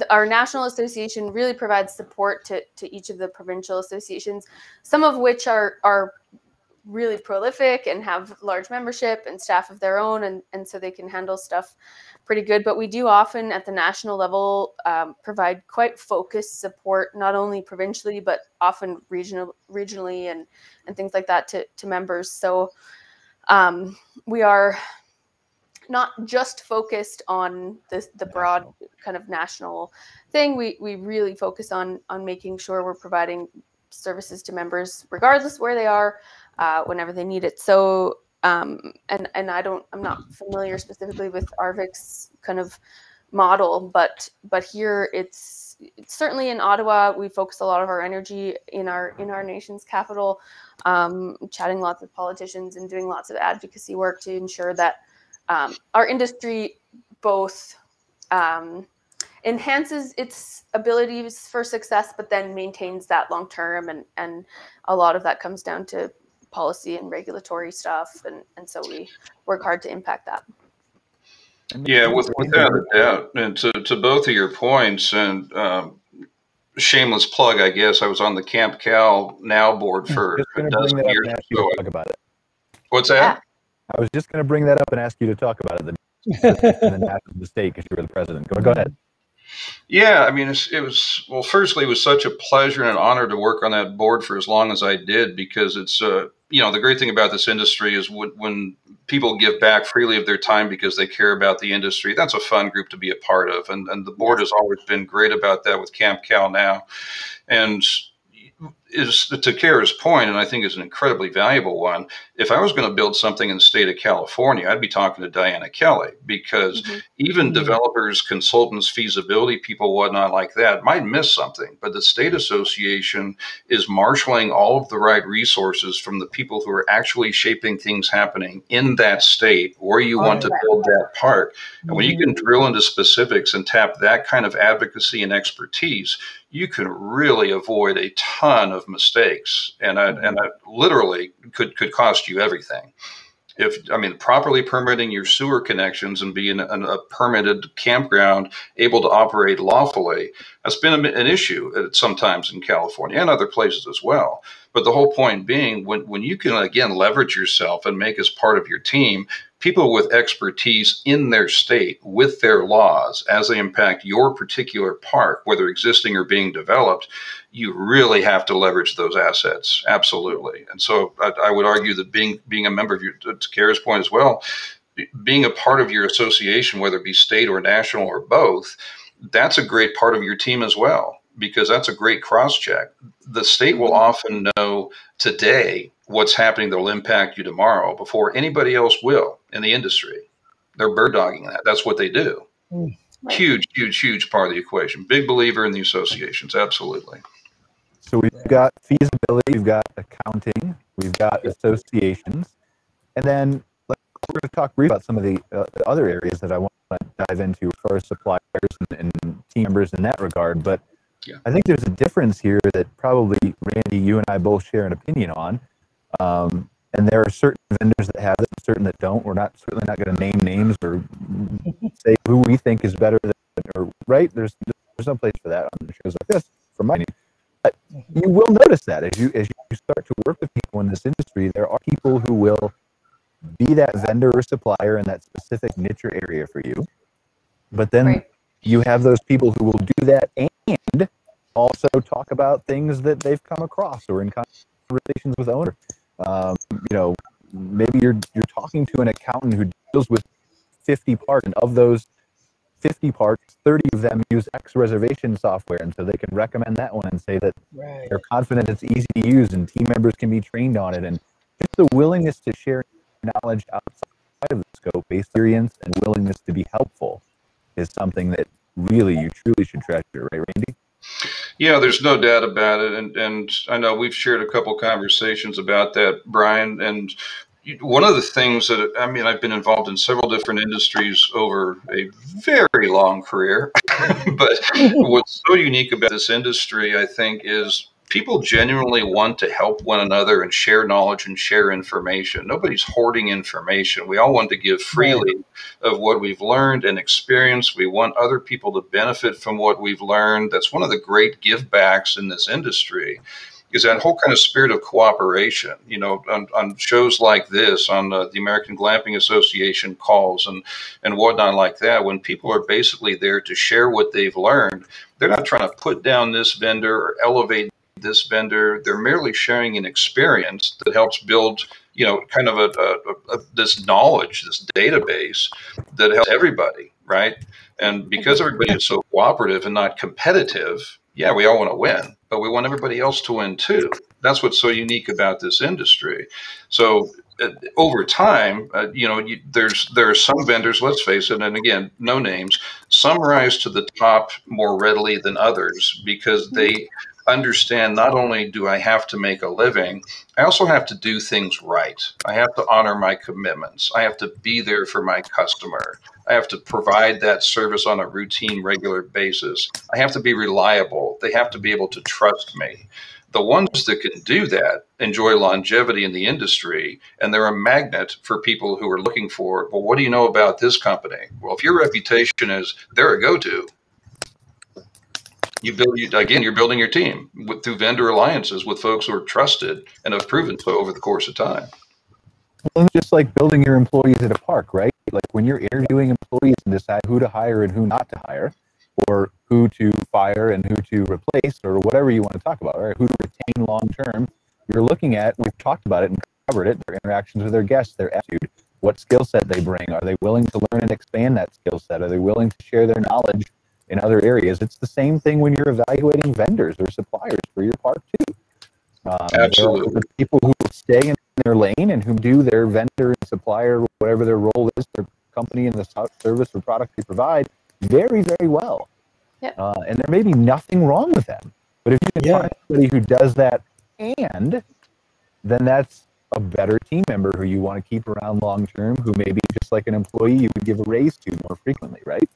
uh, our national association really provides support to, to each of the provincial associations, some of which are are really prolific and have large membership and staff of their own, and, and so they can handle stuff pretty good. But we do often at the national level um, provide quite focused support, not only provincially but often regional, regionally and and things like that to to members. So um, we are not just focused on the, the broad kind of national thing. We we really focus on on making sure we're providing services to members regardless where they are, uh, whenever they need it. So um, and and I don't I'm not familiar specifically with ARVC's kind of model, but but here it's, it's, certainly in Ottawa we focus a lot of our energy in our in our nation's capital, um, chatting lots of politicians and doing lots of advocacy work to ensure that um, our industry both um, enhances its abilities for success, but then maintains that long term, and and a lot of that comes down to policy and regulatory stuff, and and so we work hard to impact that. Yeah, with, without a doubt, and to, to both of your points, and um, shameless plug, I guess I was on the Camp Cal Now board for a dozen years. So about it. What's that? I was just going to bring that up and ask you to talk about it. The, the state because you were the president. Go, go ahead. Yeah, I mean, it was well. Firstly, it was such a pleasure and an honor to work on that board for as long as I did because it's uh, you know the great thing about this industry is when, when people give back freely of their time because they care about the industry. That's a fun group to be a part of, and and the board has always been great about that with Camp Cal now, and is to Kara's point, and I think is an incredibly valuable one. If I was going to build something in the state of California, I'd be talking to Dyana Kelley because mm-hmm. even mm-hmm. developers, consultants, feasibility people, whatnot like that might miss something. But the state association is marshaling all of the right resources from the people who are actually shaping things happening in that state where you want to build that park. Mm-hmm. And when you can mm-hmm. drill into specifics and tap that kind of advocacy and expertise, you can really avoid a ton of mistakes, and I, and I literally could could cost you everything. If I mean properly permitting your sewer connections and being a, a permitted campground able to operate lawfully, that's been an issue sometimes in California and other places as well. But the whole point being, when, when you can again leverage yourself and make as part of your team people with expertise in their state with their laws as they impact your particular park, whether existing or being developed, you really have to leverage those assets. Absolutely. And so I, I would argue that being being a member of your to Kara's point as well, being a part of your association, whether it be state or national or both, that's a great part of your team as well because that's a great cross check. The state will often know today what's happening that will impact you tomorrow before anybody else will in the industry. They're bird dogging that. That's what they do. Mm. Huge, huge, huge part of the equation. Big believer in the associations. Absolutely. So we've got feasibility, we've got accounting, we've got associations, and then like, we're going to talk briefly about some of the uh, other areas that I want to dive into for suppliers and, and team members in that regard. But yeah. I think there's a difference here that probably Randy, you and I both share an opinion on. Um, and there are certain vendors that have it, certain that don't. We're not certainly not going to name names or say who we think is better than, or right. There's there's no place for that on shows like this, from my opinion. But you will notice that as you as you start to work with people in this industry, there are people who will be that vendor or supplier in that specific niche or area for you. But then right. you have those people who will do that and also talk about things that they've come across or in conversations with owners. Um, you know, maybe you're you're talking to an accountant who deals with 50 parks, and of those 50 parks, 30 of them use X reservation software, and so they can recommend that one and say that right. they're confident it's easy to use and team members can be trained on it, and just the willingness to share knowledge outside of the scope, experience, and willingness to be helpful is something that really you truly should treasure, right, Randy? Yeah, there's no doubt about it, and and I know we've shared a couple conversations about that, Brian. And one of the things that I mean, I've been involved in several different industries over a very long career, but what's so unique about this industry, I think, is people genuinely want to help one another and share knowledge and share information. Nobody's hoarding information. We all want to give freely of what we've learned and experienced. We want other people to benefit from what we've learned. That's one of the great give backs in this industry. Is that whole kind of spirit of cooperation? You know, on, on shows like this, on uh, the American Glamping Association calls and and whatnot like that, when people are basically there to share what they've learned, they're not trying to put down this vendor or elevate this vendor. They're merely sharing an experience that helps build, you know, kind of a, a, a, this knowledge, this database that helps everybody, right? And because everybody is so cooperative and not competitive, yeah, we all want to win, but we want everybody else to win too. That's what's so unique about this industry. So uh, over time, uh, you know, you, there's there are some vendors. Let's face it, and again, no names. Some rise to the top more readily than others because they understand not only do I have to make a living, I also have to do things right. I have to honor my commitments. I have to be there for my customer. I have to provide that service on a routine, regular basis. I have to be reliable. They have to be able to trust me. The ones that can do that enjoy longevity in the industry, and they're a magnet for people who are looking for, well, what do you know about this company? Well, if your reputation is they're a go to, you build again you're building your team with, through vendor alliances with folks who are trusted and have proven so over the course of time Well, just like building your employees at a park, right? Like when you're interviewing employees and decide who to hire and who not to hire, or who to fire and who to replace, or whatever you want to talk about, right? Who to retain long term. You're looking at, we've talked about it and covered it, their interactions with their guests, their attitude, what skill set they bring. Are they willing to learn and expand that skill set? Are they willing to share their knowledge in other areas? It's the same thing when you're evaluating vendors or suppliers for your park, too. Um, Absolutely. People who stay in their lane and who do their vendor and supplier, whatever their role is, their company and the service or product they provide, very, very well. Yep. Uh, and there may be nothing wrong with them. But if you can yeah. find somebody who does that and then that's a better team member who you want to keep around long term, who maybe just like an employee you would give a raise to more frequently, right?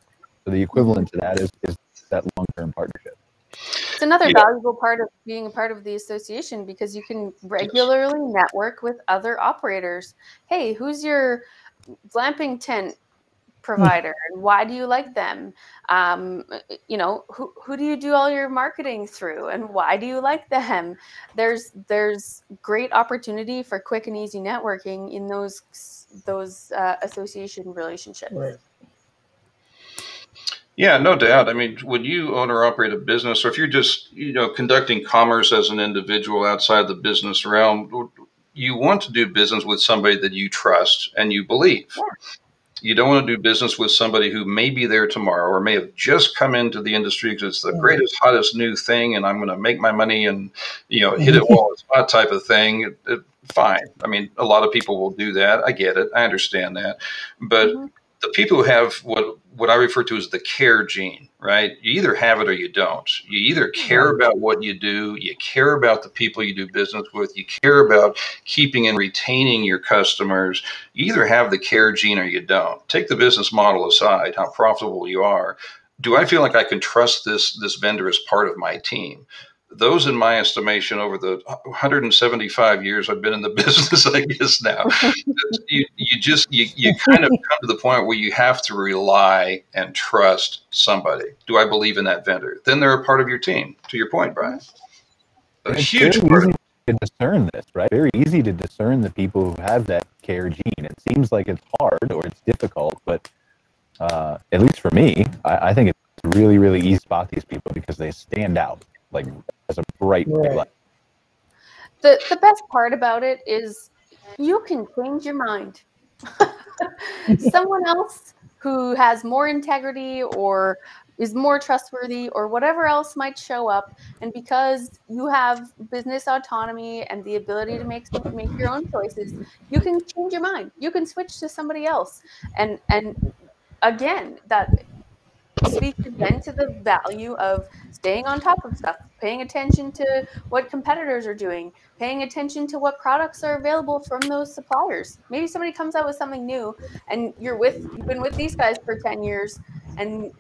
So the equivalent to that is, is that long term partnership. It's another yeah. valuable part of being a part of the association because you can regularly network with other operators. Hey, who's your glamping tent provider and why do you like them um, you know who, who do you do all your marketing through and why do you like them there's there's great opportunity for quick and easy networking in those those uh, association relationships right. Yeah, no doubt. I mean, when you own or operate a business, or if you're just, you know, conducting commerce as an individual outside the business realm, you want to do business with somebody that you trust and you believe. You don't want to do business with somebody who may be there tomorrow or may have just come into the industry because it's the greatest, hottest new thing, and I'm going to make my money and you know hit it while it's hot type of thing. It, it, fine. I mean, a lot of people will do that. I get it. I understand that, but mm-hmm the people who have what what I refer to as the care gene, right? You either have it or you don't. You either care about what you do, you care about the people you do business with, you care about keeping and retaining your customers. You either have the care gene or you don't. Take the business model aside, how profitable you are. Do I feel like I can trust this this vendor as part of my team? Those, in my estimation, over the 175 years I've been in the business, I guess now, you, you just you, you kind of come to the point where you have to rely and trust somebody. Do I believe in that vendor? Then they're a part of your team. To your point, Brian, a it's huge part. Easy to discern this, right? Very easy to discern the people who have that care gene. It seems like it's hard or it's difficult, but uh, at least for me, I, I think it's really, really easy to spot these people because they stand out like as a bright right. light. The the best part about it is you can change your mind. Someone else who has more integrity or is more trustworthy or whatever else might show up and because you have business autonomy and the ability to make make your own choices you can change your mind you can switch to somebody else and and again that speaks again to the value of staying on top of stuff, paying attention to what competitors are doing, paying attention to what products are available from those suppliers. Maybe somebody comes out with something new and you're with you've been with these guys for 10 years and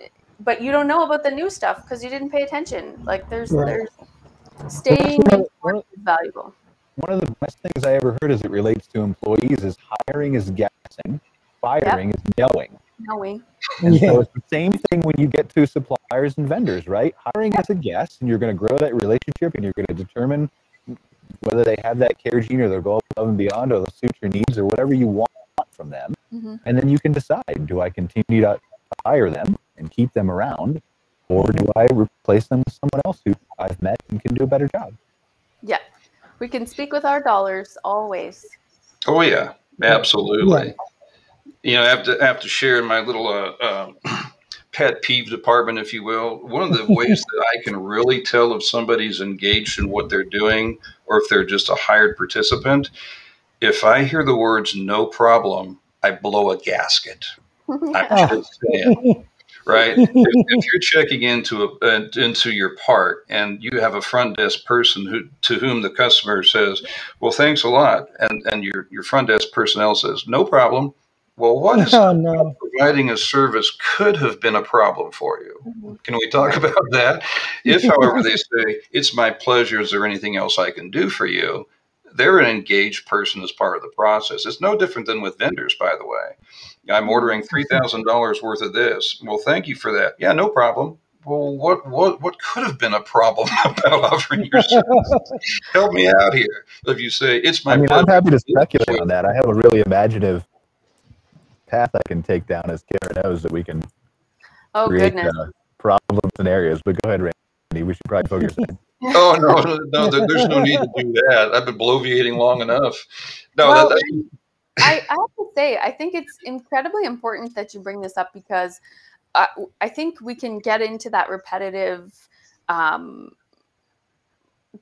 but you don't know about the new stuff because you didn't pay attention. Like there's right. there's staying one, valuable. One of the best things I ever heard as it relates to employees is hiring is guessing, firing yep. is knowing knowing. And yeah. so it's the same thing when you get to suppliers and vendors, right? Hiring as a guest, and you're going to grow that relationship, and you're going to determine whether they have that care gene or they'll go above and beyond or they'll suit your needs or whatever you want from them. Mm-hmm. And then you can decide, do I continue to hire them and keep them around, or do I replace them with someone else who I've met and can do a better job? Yeah. We can speak with our dollars always. Oh yeah, absolutely. Yeah you know, I have to have to share in my little uh, uh, pet peeve department, if you will. One of the ways that I can really tell if somebody's engaged in what they're doing or if they're just a hired participant, if I hear the words "no problem," I blow a gasket. I'm just saying, right? if, if, you're checking into a, uh, into your part and you have a front desk person who to whom the customer says, "Well, thanks a lot," and and your your front desk personnel says, "No problem," Well, what is oh, no. providing a service could have been a problem for you? Mm-hmm. Can we talk about that? If, however, they say, it's my pleasure, is there anything else I can do for you? They're an engaged person as part of the process. It's no different than with vendors, by the way. I'm ordering $3,000 worth of this. Well, thank you for that. Yeah, no problem. well, what what what could have been a problem about offering your service? Help me out here. If you say it's my, I mean, I'm happy to speculate on that. I have a really imaginative path I can take down, as Kara knows, that we can oh, create uh, problem scenarios. But go ahead, Randy. We should probably focus. oh no, no, no, there's no need to do that. I've been bloviating long enough. No, well, that, I, I have to say, I think it's incredibly important that you bring this up because I, I think we can get into that repetitive um,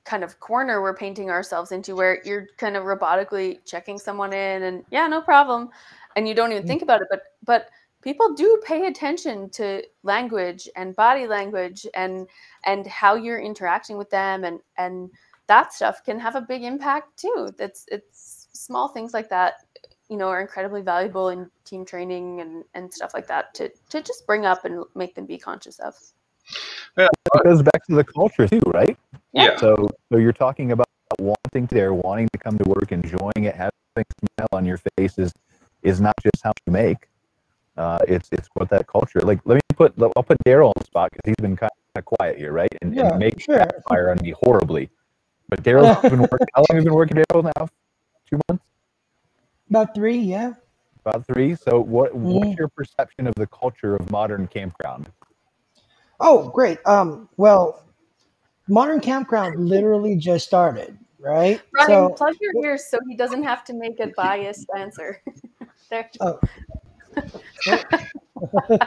kind of corner we're painting ourselves into where you're kind of robotically checking someone in and yeah no problem and you don't even mm. think about it but but people do pay attention to language and body language and and how you're interacting with them and and that stuff can have a big impact too. That's it's small things like that you know are incredibly valuable in team training and and stuff like that to to just bring up and make them be conscious of. Yeah it goes back to the culture too right? Yeah. So so you're talking about wanting to there wanting to come to work enjoying it having a smile on your face is is not just how you make uh, it's it's what that culture like let me put i'll put daryl on the spot because he's been kind of quiet here right and, yeah, and make sure. fire on me horribly but daryl's been working how long have you been working daryl now two months about three, yeah. About three. So, what mm. what's your perception of the culture of modern campground? Oh, great. Um, well, modern campground literally just started, right? Ryan, so, plug your ears so he doesn't have to make a biased answer. there. Oh.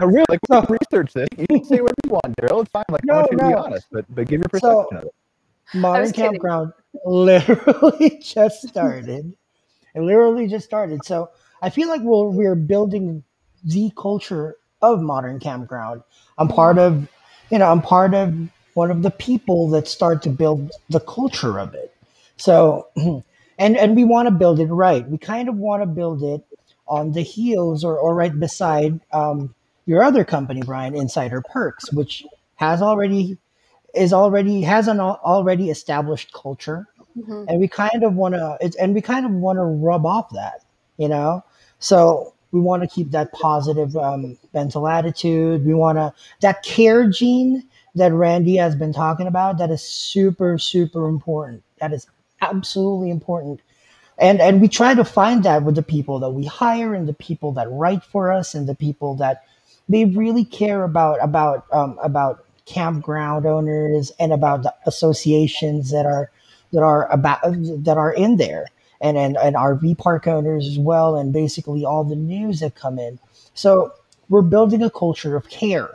really, like, so, research this. You can say what you want, Daryl. It's fine. Like, no, I want you to no. be honest, but but give your perception so, of it. Modern campground literally just started. It literally just started. So I feel like we're, we're building the culture of modern campground. I'm part of, you know, I'm part of one of the people that start to build the culture of it. So, and and we want to build it right. We kind of want to build it on the heels or, or right beside um, your other company, Brian, Insider Perks, which has already is already has an already established culture mm-hmm. and we kind of want to and we kind of want to rub off that you know so we want to keep that positive um, mental attitude we want to that care gene that randy has been talking about that is super super important that is absolutely important and and we try to find that with the people that we hire and the people that write for us and the people that they really care about about um, about campground owners and about the associations that are that are about that are in there and, and and RV park owners as well and basically all the news that come in. So we're building a culture of care,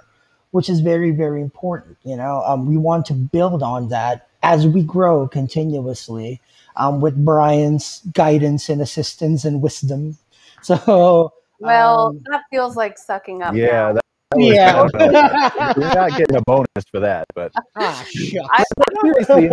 which is very very important. You know, um, we want to build on that as we grow continuously um, with Brian's guidance and assistance and wisdom. So well, um, that feels like sucking up. Yeah. That- yeah, kind of, you're not getting a bonus for that, but ah, I, seriously,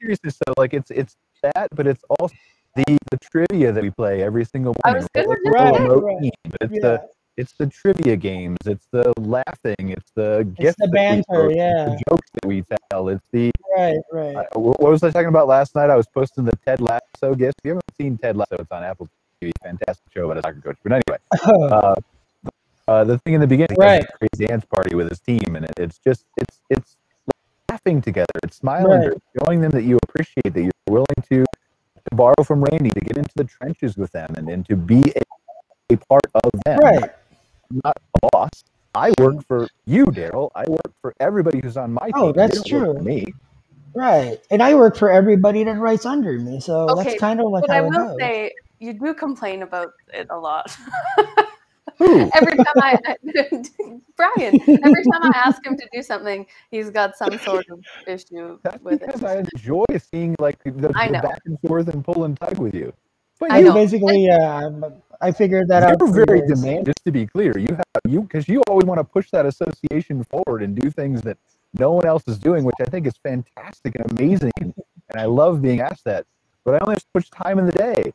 seriousness though, like it's it's that, but it's also the the trivia that we play every single morning. I was right? Right, Team, but it's yeah. the it's the trivia games, it's the laughing, it's the gifts, the banter, yeah, the jokes that we tell. It's the right, right. Uh, what was I talking about last night? I was posting the Ted Lasso gifts. If you haven't seen Ted Lasso, it's on Apple TV. Fantastic show about a soccer coach. But anyway, uh, uh, the thing in the beginning, right. crazy dance party with his team, and it, it's just it's it's laughing together, it's smiling, right. showing them that you appreciate that you're willing to, to borrow from Randy, to get into the trenches with them, and, and to be a, a part of them. Right. I'm not a boss. I work for you, Daryl. I work for everybody who's on my oh, team. Oh, that's true. me. Right. And I work for everybody that writes under me. So okay, that's kind of like but how I will goes. say you do complain about it a lot. every time I, Brian, every time I ask him to do something, he's got some sort of issue That's with because it. I enjoy seeing like the, the back and forth and pull and tug with you. But you basically, yeah, I figured that out. You're very demanding. Just to be clear, you have you because you always want to push that association forward and do things that no one else is doing, which I think is fantastic and amazing. And I love being asked that. But I only have so much time in the day.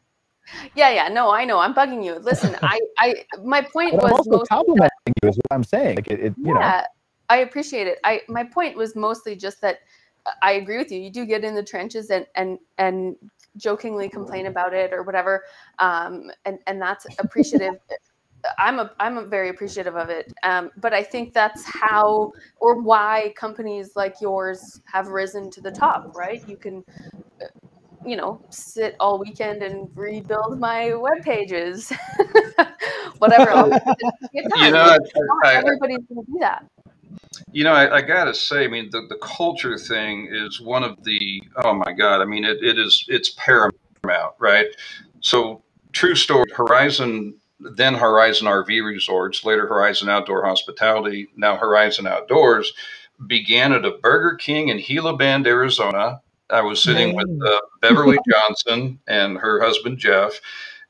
Yeah, yeah, no, I know. I'm bugging you. Listen, I, I, my point but was I'm also complimenting that, you is what I'm saying. Like it, it you yeah, know. I appreciate it. I, my point was mostly just that uh, I agree with you. You do get in the trenches and and and jokingly complain about it or whatever, um, and and that's appreciative. I'm a I'm very appreciative of it. Um, but I think that's how or why companies like yours have risen to the top, right? You can you know, sit all weekend and rebuild my web pages, whatever. you know, I, everybody's going to do that. You know, I, I, gotta say, I mean, the, the culture thing is one of the oh my god, I mean, it, it is it's paramount, right? So, true story, Horizon, then Horizon RV Resorts, later Horizon Outdoor Hospitality, now Horizon Outdoors, began at a Burger King in Gila Bend, Arizona, I was sitting with uh, Beverly Johnson and her husband Jeff,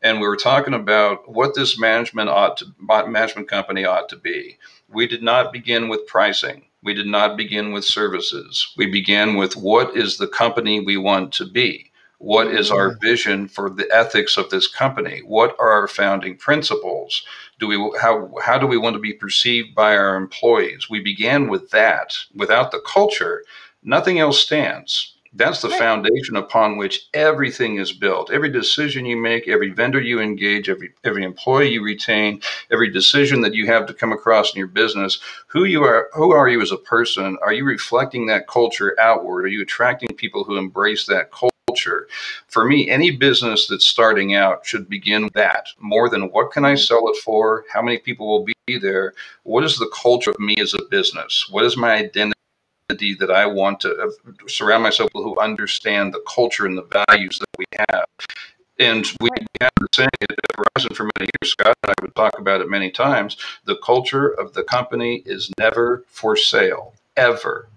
and we were talking about what this management ought to management company ought to be. We did not begin with pricing. We did not begin with services. We began with what is the company we want to be? What is our mm. vision for the ethics of this company? What are our founding principles? Do we how how do we want to be perceived by our employees? We began with that. Without the culture, nothing else stands that's the right. foundation upon which everything is built. Every decision you make, every vendor you engage, every every employee you retain, every decision that you have to come across in your business, who you are, who are you as a person? Are you reflecting that culture outward? Are you attracting people who embrace that culture? For me, any business that's starting out should begin that more than what can I sell it for? How many people will be there? What is the culture of me as a business? What is my identity? That I want to uh, surround myself with who understand the culture and the values that we have. And we have been saying it at Horizon for many years, Scott, and I would talk about it many times. The culture of the company is never for sale, ever.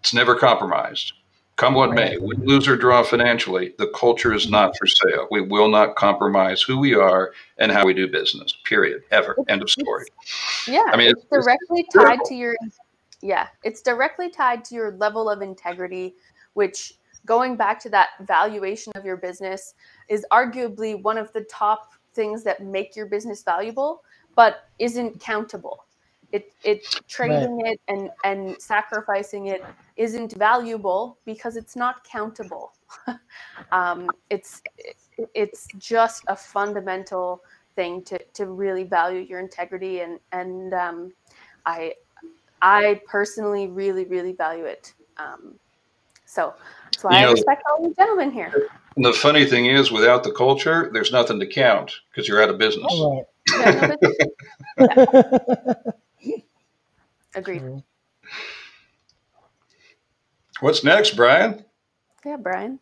It's never compromised. Come what may, we lose or draw financially, the culture is not for sale. We will not compromise who we are and how we do business, period, ever. End of story. Yeah, I mean, it's, it's directly it's tied to your yeah, it's directly tied to your level of integrity, which going back to that valuation of your business is arguably one of the top things that make your business valuable, but isn't countable. It, it trading right. it and, and sacrificing it isn't valuable because it's not countable. um, it's it's just a fundamental thing to, to really value your integrity and and um, I I personally really, really value it. Um, so that's why you I know, respect all you gentlemen here. the funny thing is, without the culture, there's nothing to count because you're out of business. Right. yeah. Agreed. What's next, Brian? Yeah, Brian.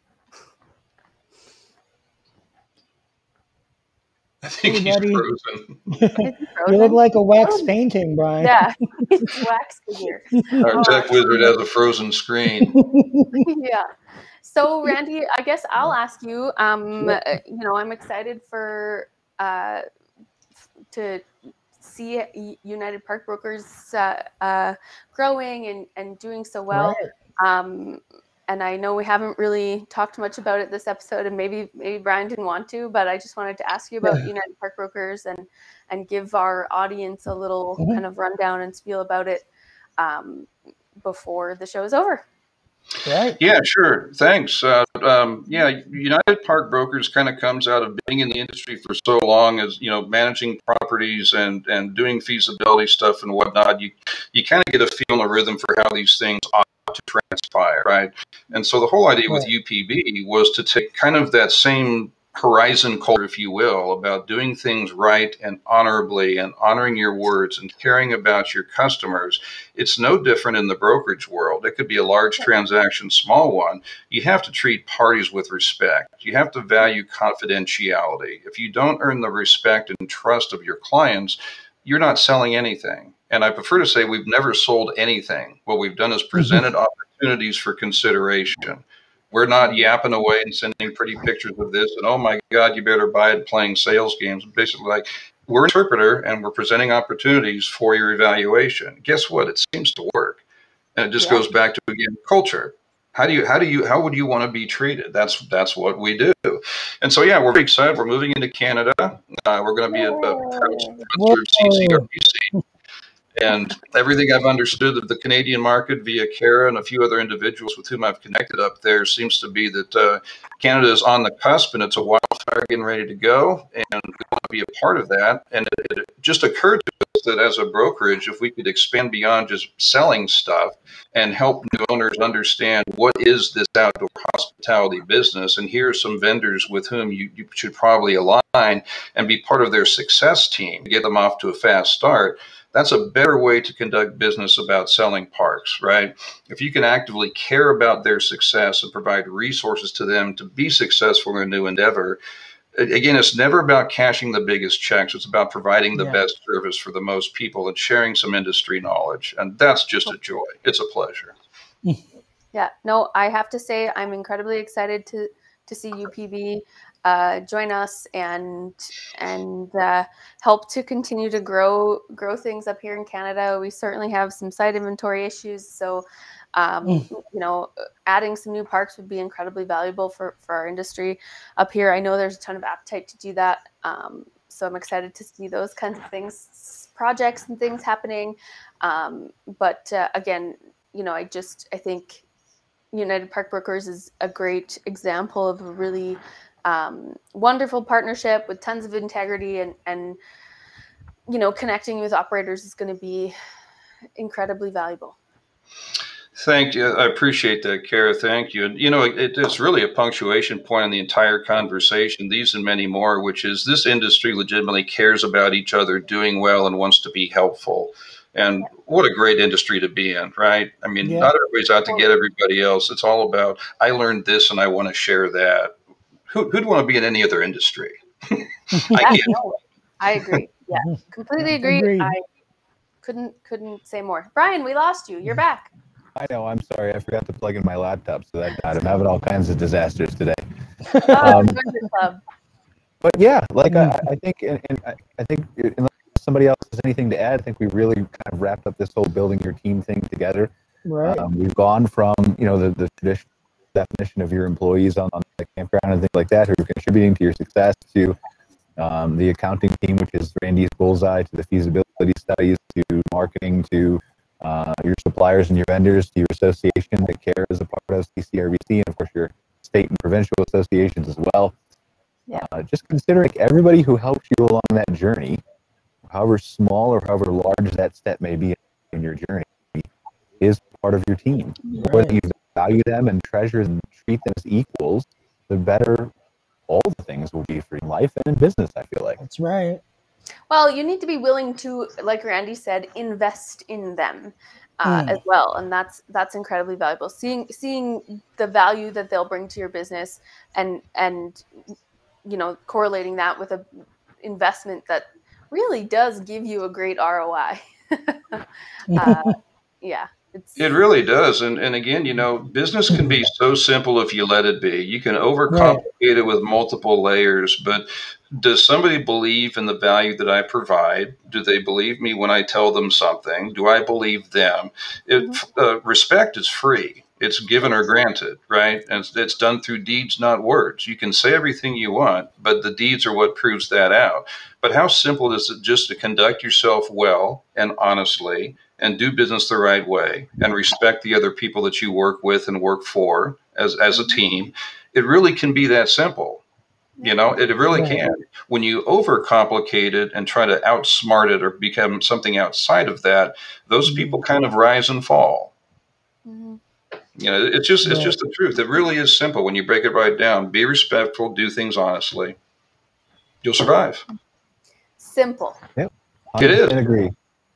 I think hey, he's frozen. frozen. you look like a wax oh. painting, Brian. Yeah, wax figure. Our oh. tech wizard has a frozen screen. yeah. So, Randy, I guess I'll ask you. Um, uh, you know, I'm excited for uh, to see United Park Brokers uh, uh, growing and, and doing so well. Right. Um, and I know we haven't really talked much about it this episode, and maybe maybe Brian didn't want to, but I just wanted to ask you about United Park Brokers and and give our audience a little mm-hmm. kind of rundown and spiel about it um, before the show is over. Right. Yeah, sure. Thanks. Uh, um, yeah, United Park Brokers kind of comes out of being in the industry for so long as you know managing properties and and doing feasibility stuff and whatnot. You you kind of get a feel and a rhythm for how these things ought to transpire, right? And so the whole idea with UPB was to take kind of that same horizon culture, if you will, about doing things right and honorably and honoring your words and caring about your customers. It's no different in the brokerage world. It could be a large transaction, small one. You have to treat parties with respect. You have to value confidentiality. If you don't earn the respect and trust of your clients, you're not selling anything. And I prefer to say we've never sold anything. What we've done is presented mm-hmm. opportunities for consideration. We're not yapping away and sending pretty pictures of this and oh my God, you better buy it playing sales games. Basically, like we're an interpreter and we're presenting opportunities for your evaluation. Guess what? It seems to work. And it just yeah. goes back to again culture. How do you how do you how would you want to be treated? That's that's what we do. And so yeah, we're excited. We're moving into Canada. Uh, we're going to be a, a proud sponsor of CCRVC. And everything I've understood of the Canadian market via Kara and a few other individuals with whom I've connected up there seems to be that uh, Canada is on the cusp and it's a wildfire getting ready to go. And we want to be a part of that. And it, it just occurred to us that as a brokerage, if we could expand beyond just selling stuff and help new owners understand what is this outdoor hospitality business, and here are some vendors with whom you, you should probably align and be part of their success team get them off to a fast start that's a better way to conduct business about selling parks, right? If you can actively care about their success and provide resources to them to be successful in a new endeavor, again, it's never about cashing the biggest checks. It's about providing the yeah. best service for the most people and sharing some industry knowledge. And that's just a joy. It's a pleasure. Yeah, no, I have to say I'm incredibly excited to to see UPB uh, join us and and uh, help to continue to grow grow things up here in Canada. We certainly have some site inventory issues, so um, mm. you know, adding some new parks would be incredibly valuable for for our industry up here. I know there's a ton of appetite to do that, um, so I'm excited to see those kinds of things, projects and things happening. Um, but uh, again, you know, I just I think United Park Brokers is a great example of a really um, wonderful partnership with tons of integrity and and you know connecting with operators is going to be incredibly valuable Thank you. I appreciate that, Kara. Thank you. And you know, it, it's really a punctuation point in the entire conversation. These and many more, which is this industry legitimately cares about each other doing well and wants to be helpful. And what a great industry to be in, right? I mean, yeah. not everybody's out to get everybody else. It's all about I learned this and I want to share that who, would want to be in any other industry? I can't. I agree. Yeah, completely agree. Agreed. I couldn't couldn't say more. Brian, we lost you. You're back. I know. I'm sorry. I forgot to plug in my laptop, so that got I'm having all kinds of disasters today. Oh, um, but yeah, like I, I think, and, and I, I think unless somebody else has anything to add, I think we really kind of wrapped up this whole building your team thing together. Right. Um, we've gone from you know the the traditional definition of your employees on, on the campground and things like that who are contributing to your success to um, the accounting team, which is Randy's bullseye, to the feasibility studies, to marketing, to uh, your suppliers and your vendors, to your association that care as a part of CCRVC, and of course your state and provincial associations as well. Yeah. Uh, just considering everybody who helps you along that journey, however small or however large that step may be in your journey, is part of your team. Right. Whether you value them and treasure and treat them as equals, the better all the things will be for life and in business, I feel like. That's right. Well, you need to be willing to, like Randy said, invest in them uh, mm. as well, and that's that's incredibly valuable. Seeing seeing the value that they'll bring to your business, and and you know correlating that with a investment that really does give you a great ROI. uh, yeah, it's, it really does. And, and again, you know, business can be so simple if you let it be. You can overcomplicate right. it with multiple layers, but does somebody believe in the value that I provide? Do they believe me when I tell them something? Do I believe them? It, mm-hmm. uh, respect is free. It's given or granted, right? And it's, it's done through deeds, not words. You can say everything you want, but the deeds are what proves that out. But how simple is it just to conduct yourself well and honestly and do business the right way and respect the other people that you work with and work for as, as a team, it really can be that simple. You know, it really can. When you overcomplicate it and try to outsmart it or become something outside of that, those mm-hmm. people kind of rise and fall. Mm-hmm. You know, it's just it's just the truth. It really is simple when you break it right down. Be respectful, do things honestly. You'll survive. Simple. Yep. It is. I agree.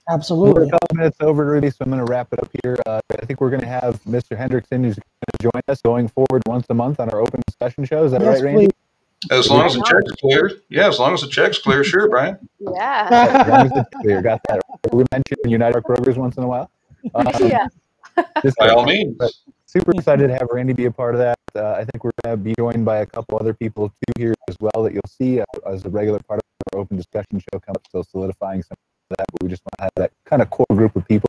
Absolutely. We're a couple minutes over, Rudy, so I'm going to wrap it up here. Uh, I think we're going to have Mr. Hendrickson who's going to join us going forward once a month on our open discussion show. Is that yes, right, Randy? Please. As long as the check's clear. Yeah, as long as the check's clear, sure, Brian. Yeah. as long as it's clear, got that. We mentioned United Park Brokers once in a while. Um, yeah. By all means. Super excited to have Randy be a part of that. Uh, I think we're going to be joined by a couple other people too here as well that you'll see uh, as a regular part of our open discussion show come up, still solidifying some that, but we just want to have that kind of core group of people,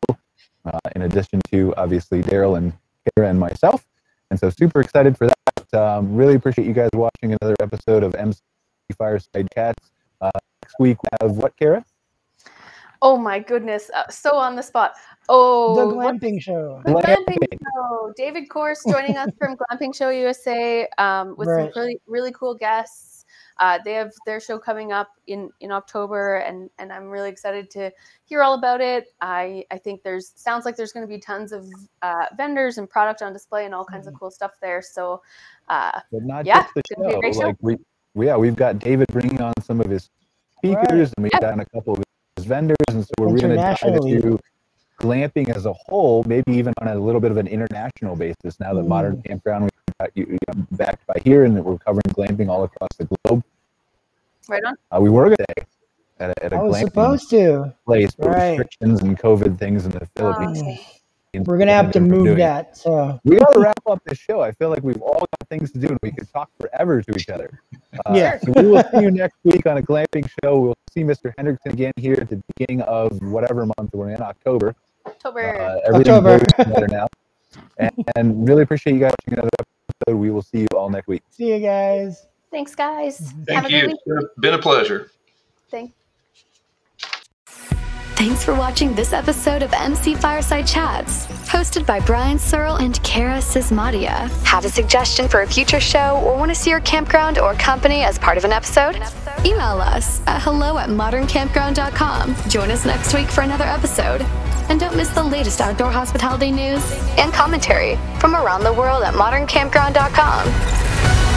uh, in addition to obviously Daryl and Kara and myself. And so super excited for that. Um, really appreciate you guys watching another episode of MC Fireside Chats. Uh, next week we have what, Kara? Oh my goodness, uh, so on the spot. Oh, the what's- glamping show. The Glamping Glamping. Show. David Course joining us from Glamping Show USA um, with Right. some really really cool guests. Uh, they have their show coming up in in October, and and I'm really excited to hear all about it. I I think there's sounds like there's going to be tons of uh, vendors and product on display and all kinds of cool stuff there. So uh, But not Yeah, just the it's be a show. great show. Like we, we, yeah, we've got David bringing on some of his speakers, and we've Yep. gotten a couple of his vendors, and so we're really going to dive Internationally. into glamping as a whole, maybe even on a little bit of an international basis. Now that Mm. Modern Campground we got you you know, backed by here, and that we're covering glamping all across the globe. right on. Uh, we were today at a, at a I was supposed to. place, but Right. restrictions and COVID things in the Philippines. Oh, We're gonna have to move that. So We got to wrap up this show. I feel like we've all got things to do, and we could talk forever to each other. Uh, Yeah. So we will see you next week on a glamping show. We'll see Mr. Hendrickson again here at the beginning of whatever month we're in, October. October. Uh, October. goes better now. And, and really appreciate you guys watching another episode. We will see you all next week. see you guys. Thanks, guys. Mm-hmm. Have Thank a you. good week. It's been a pleasure. Thank Thanks for watching this episode of MC Fireside Chats, hosted by Brian Searle and Kara Sismadia. Have a suggestion for a future show or want to see your campground or company as part of an episode? Email us at hello at moderncampground.com. Join us next week for another episode. And don't miss the latest outdoor hospitality news and commentary from around the world at moderncampground.com.